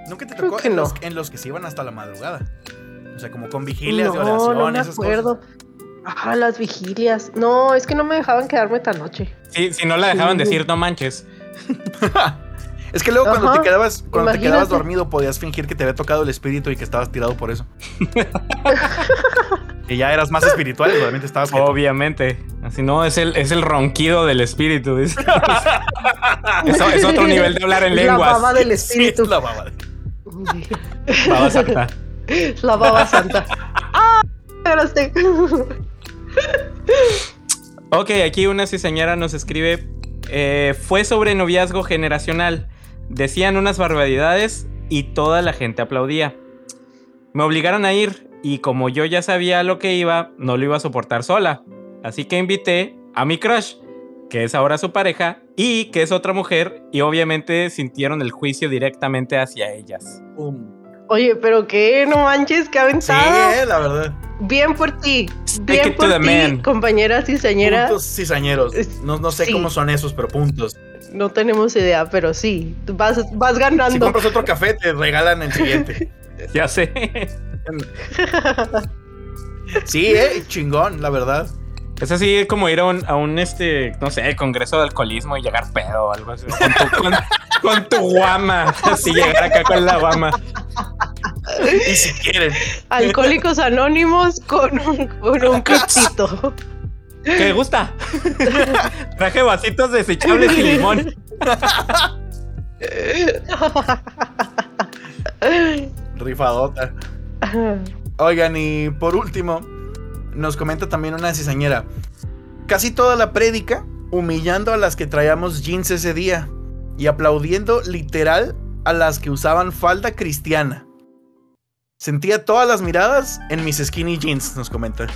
Nunca te Creo tocó que en, no. los, en los que se iban hasta la madrugada. O sea, como con vigilias de no, oración, no me esas acuerdo. Ah, las vigilias. No, es que no me dejaban quedarme tan noche. sí, si no la dejaban Sí. decir, no manches. cosas. [LAUGHS] Es que luego cuando te quedabas, cuando te quedabas dormido podías fingir que te había tocado el espíritu y que estabas tirado por eso. [LAUGHS] que ya eras más espiritual y realmente estabas. Obviamente. Así no, es el, es el ronquido del espíritu. Es, [LAUGHS] es, es otro nivel de hablar en La lenguas. baba del Sí, espíritu. es la baba. Baba santa. La baba santa. ¡Ah! Ok, aquí una cizañera nos escribe. eh, fue sobre noviazgo generacional. Decían unas barbaridades y toda la gente aplaudía. Me obligaron a ir y como yo ya sabía a lo que iba, no lo iba a soportar sola. Así que invité a mi crush, que es ahora su pareja, y que es otra mujer, y obviamente sintieron el juicio directamente hacia ellas. Um, Oye, pero qué, no manches, qué Sí, aventada. eh, la verdad. Bien por ti. Bien por ti, man. compañera cizañera. Puntos cizañeros. No, no sé sí. cómo son esos, pero puntos. No tenemos idea, pero sí. Vas, vas Si ganando. compras otro café, te regalan el siguiente. [LAUGHS] Ya sé. Sí, eh, chingón, la verdad. Es así como ir a un, a un, este, no sé, congreso de alcoholismo y llegar pedo o algo así. Con tu, con- con tu guama. [LAUGHS] Así llegar acá con la guama. Y si quieren. Alcohólicos anónimos con un, con un cristito. ¿Qué te gusta? Traje vasitos desechables y limón. Rifadota. Oigan, y por último, nos comenta también una cizañera. Casi toda la prédica humillando a las que traíamos jeans ese día y aplaudiendo literal a las que usaban falda cristiana. Sentía todas las miradas en mis skinny jeans, nos comenta.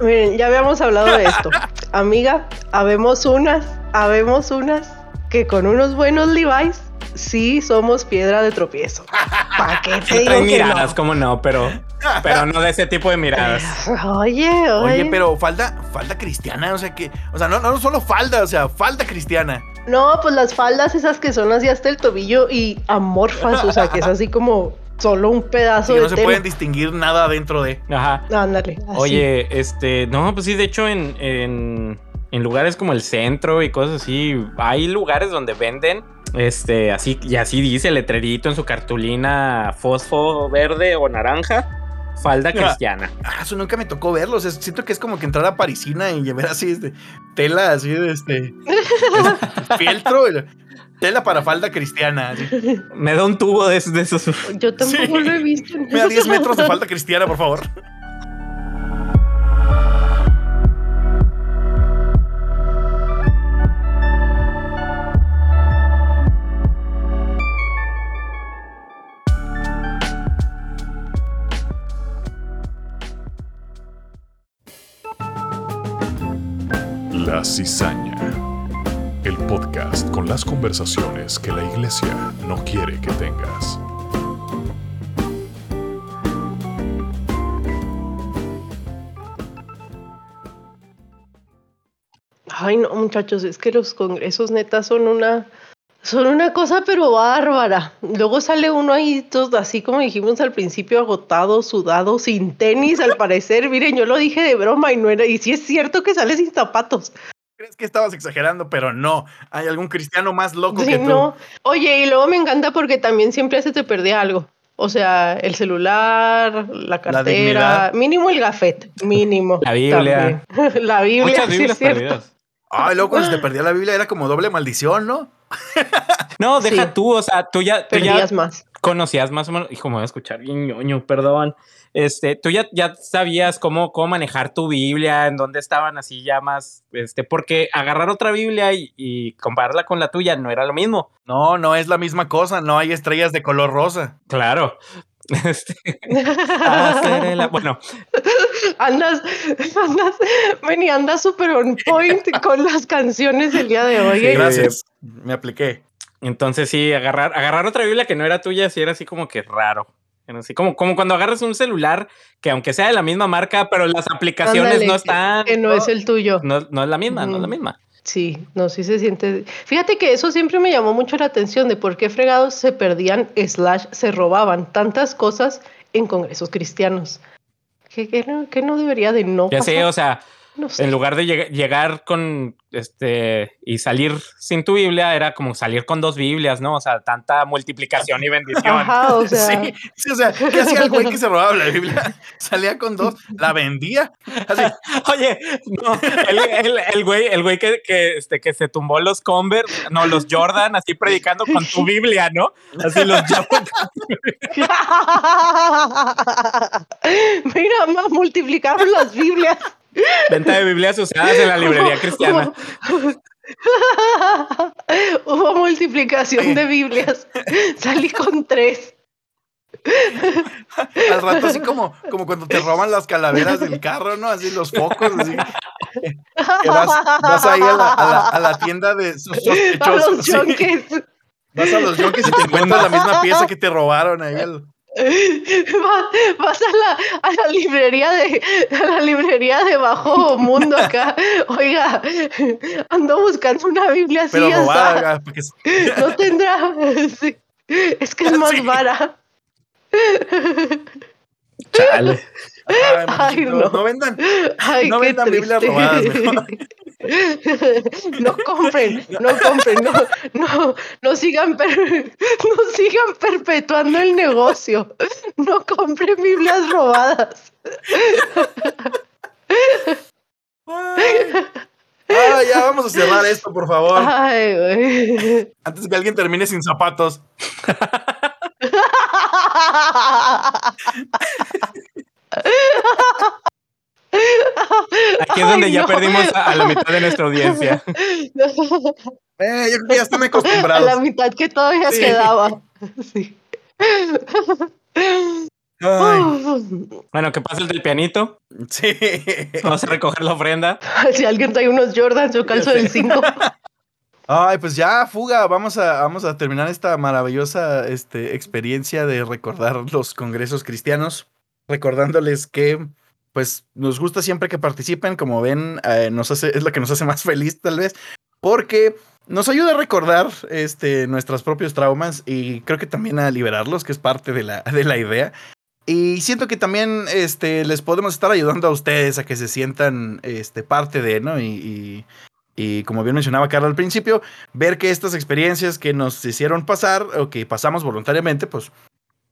Miren, ya habíamos hablado de esto. [LAUGHS] Amiga, habemos unas, habemos unas que con unos buenos Levi's sí somos piedra de tropiezo. [LAUGHS] ¿Para qué te digo que miradas, no? cómo no, pero, [LAUGHS] pero no de ese tipo de miradas. Oye, oye. Oye, pero falda, falda cristiana, o sea que, o sea, no, no solo falda, o sea, falda cristiana. No, pues las faldas esas que son así hasta el tobillo y amorfas, o sea, que es así como solo un pedazo Y de no se pueden distinguir nada dentro de. Ajá. Ándale. así. Oye, este, no, pues sí, de hecho, en, en, en lugares como el centro y cosas así, hay lugares donde venden, este, así, y así dice letrerito en su cartulina fosfo verde o naranja, falda cristiana. Ah, eso nunca me tocó verlo. O sea, siento que es como que entrar a Parisina y ver así, este, tela así de este. [LAUGHS] fieltro, tela para falda cristiana. así. Me da un tubo de, esos- de esos. Yo tampoco Sí. lo he visto. Me da 10 metros de falda cristiana, por favor. La Cizaña. El podcast con las conversaciones que la iglesia no quiere que tengas. Ay, no, muchachos, es que los congresos netas son una, son una cosa pero bárbara. Luego sale uno ahí todo así como dijimos al principio, agotado, sudado, sin tenis al parecer. [LAUGHS] Miren, yo lo dije de broma y no era, y sí es cierto que sale sin zapatos. Crees que estabas exagerando, pero no. Hay algún cristiano más loco Sí, que tú. no. Oye, y luego me encanta porque también siempre se te perdía algo. O sea, el celular, la cartera, mínimo el gafet, mínimo. La Biblia. también. [LAUGHS] la Biblia, Muchas sí Biblias es cierto. perdidas. Ay, luego cuando se te perdía la Biblia era como doble maldición, ¿no? [LAUGHS] No, deja Sí. tú, o sea, tú ya, tú ya Perdías más. conocías más o menos, hijo, me voy a escuchar bien ñoño, perdón. Este, tú ya, ya sabías cómo, cómo manejar tu Biblia, en dónde estaban así ya más, este, porque agarrar otra Biblia y, y compararla con la tuya no era lo mismo. No, no es la misma cosa. No hay estrellas de color rosa. Claro. [LAUGHS] Este, hacer el- bueno, Andas, andas, Benny, andas súper on point [LAUGHS] con las canciones el día de hoy. Sí, ¿eh? Gracias. Me apliqué. entonces sí, agarrar, agarrar otra Biblia que no era tuya, sí era así como que raro. Era así como, como cuando agarras un celular que aunque sea de la misma marca, pero las aplicaciones Ándale, no están. Que no es el tuyo. no, no es la misma, no es la misma. Sí, no, sí se siente. Fíjate que eso siempre me llamó mucho la atención de por qué fregados se perdían, slash, se robaban tantas cosas en congresos cristianos. Que, que no, que no debería de no Ya pasar. sé, o sea, no sé. en lugar de lleg- llegar con este y salir sin tu Biblia, era como salir con dos Biblias, ¿no? O sea, tanta multiplicación y bendición. Ajá, o sea. [LAUGHS] Sí, sí, o sea, ¿qué hacía el güey que se robaba la Biblia? [LAUGHS] Salía con dos, la vendía. Así, [LAUGHS] Oye, no, el, el- el güey, el güey que, que, este, que se tumbó los Converse, no, los Jordan, así predicando con tu Biblia, ¿no? Así los Jordan. Mira, más multiplicaron las Biblias. Venta de Biblias usadas en la librería cristiana. [LAUGHS] Hubo multiplicación de Biblias. [LAUGHS] Salí con tres. al rato, así como, como cuando te roban las calaveras del carro, ¿no? Así los focos, así. Que vas, vas ahí a la, a la- a la tienda de sos- A sospechosos. los sí. Vas a los yonkis y te encuentras la misma pieza que te robaron ahí. al- Va- Vas a la, a la librería de a la librería de bajo mundo acá. Oiga, ando buscando una Biblia así. pero robada. porque No tendrá. sí. Es que es [LAUGHS] más Sí. vara. Chale. Ay, Ay, muchachos, no. no vendan. Ay, No vendan Biblias robadas, mejor. [LAUGHS] No compren, no compren, no, no, no sigan, per- no sigan perpetuando el negocio. No compren Biblias robadas. Ah, ya vamos a cerrar esto, por favor. Ay, güey. Antes que alguien termine sin zapatos. [LAUGHS] [LAUGHS] Aquí es donde Ay, ya no. perdimos a, a la mitad de nuestra audiencia. [LAUGHS] Eh, yo creo que ya están A la acostumbrados. mitad que todavía Sí. quedaba. [LAUGHS] Sí. Ay, Bueno, que pase el del pianito. sí. Vamos a recoger la ofrenda. Si alguien trae unos Jordans, yo calzo del 5. Ay, pues ya, fuga, vamos a, vamos a terminar esta maravillosa este, experiencia de recordar los congresos cristianos, recordándoles que pues nos gusta siempre que participen, como ven, eh, es lo que nos hace más feliz tal vez, porque nos ayuda a recordar este, nuestros propios traumas y creo que también a liberarlos, que es parte de la, de la idea. Y siento que también este, les podemos estar ayudando a ustedes a que se sientan este, parte de, ¿no? Y, y como bien mencionaba Carla al principio, ver que estas experiencias que nos hicieron pasar o que pasamos voluntariamente, pues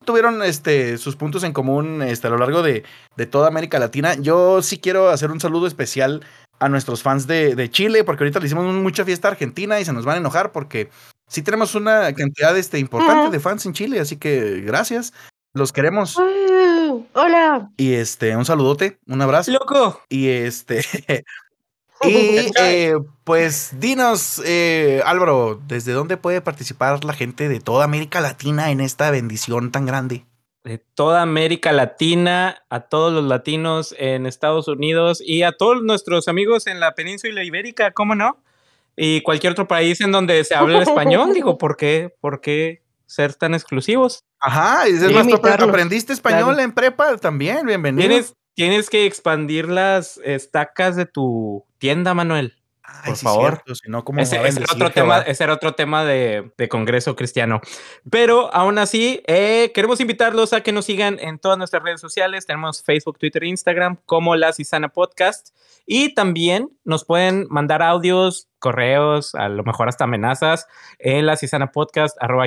tuvieron este, sus puntos en común este, a lo largo de, de toda América Latina. Yo sí quiero hacer un saludo especial a nuestros fans de, de Chile, porque ahorita le hicimos mucha fiesta a Argentina y se nos van a enojar porque sí tenemos una cantidad este, importante de fans en Chile, así que gracias. Los queremos. Hola. Y este, un saludote, un abrazo. ¡Loco! Y este. [LAUGHS] y eh, pues dinos, eh, Álvaro, ¿desde dónde puede participar la gente de toda América Latina en esta bendición tan grande? De toda América Latina, a todos los latinos en Estados Unidos y a todos nuestros amigos en la península ibérica, ¿cómo no? Y cualquier otro país en donde se hable español, [LAUGHS] digo, ¿por qué? ¿Por qué ser tan exclusivos? Ajá, es imitarlos, aprendiste español claro. en prepa también, bienvenido. Tienes, tienes que expandir las estacas de tu tienda, Manuel. Ay, por sí, favor. cierto, si no, ¿cómo Ese, era decir otro tema, Jehová? ese era otro tema de, de Congreso Cristiano. Pero aún así, eh, queremos invitarlos a que nos sigan en todas nuestras redes sociales. Tenemos Facebook, Twitter e Instagram como La Cisana Podcast. Y también nos pueden mandar audios, correos, a lo mejor hasta amenazas en la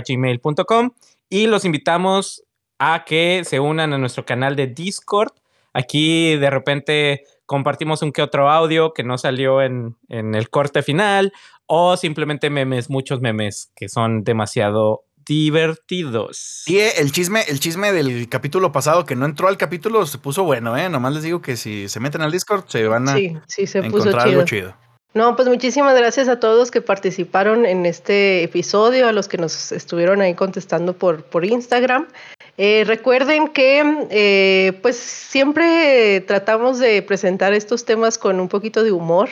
gmail.com y los invitamos a que se unan a nuestro canal de Discord. Aquí de repente compartimos un que otro audio que no salió en, en el corte final o simplemente memes, muchos memes que son demasiado divertidos. Sí, eh, el chisme, el chisme del capítulo pasado que no entró al capítulo se puso bueno, ¿eh? Nomás les digo que si se meten al Discord se van a Sí, sí, se puso encontrar chido. algo chido. No, pues muchísimas gracias a todos que participaron en este episodio, a los que nos estuvieron ahí contestando por, por Instagram. Eh, recuerden que eh, pues siempre tratamos de presentar estos temas con un poquito de humor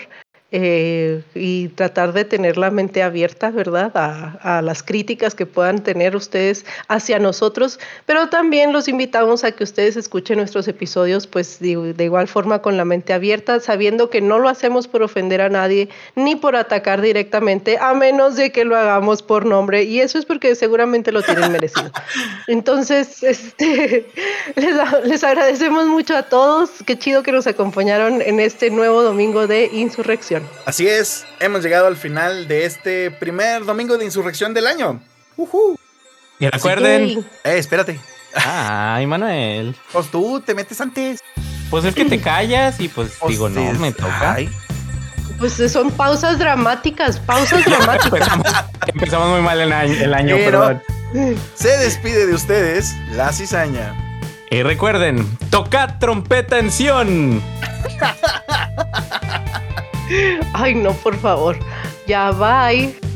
eh, y tratar de tener la mente abierta, ¿verdad? A, a las críticas que puedan tener ustedes hacia nosotros, pero también los invitamos a que ustedes escuchen nuestros episodios pues de, de igual forma con la mente abierta, sabiendo que no lo hacemos por ofender a nadie ni por atacar directamente, a menos de que lo hagamos por nombre, y eso es porque seguramente lo tienen merecido. [LAUGHS] Entonces, este, [LAUGHS] les, les agradecemos mucho a todos, qué chido que nos acompañaron en este nuevo domingo de Insurrección. Así es, hemos llegado al final de este primer domingo de insurrección del año. Ujú. Y recuerden. Eh, espérate. Ay, Manuel. Pues tú te metes antes. Pues es que te callas y pues, Pues, digo, no, me toca. ay. Pues son pausas dramáticas, pausas dramáticas. [LAUGHS] Empezamos, empezamos muy mal el año, el año Pero- perdón. Se despide de ustedes la cizaña. Y recuerden, tocad trompeta en Sion. [LAUGHS] Ay, no, por favor. Ya, bye.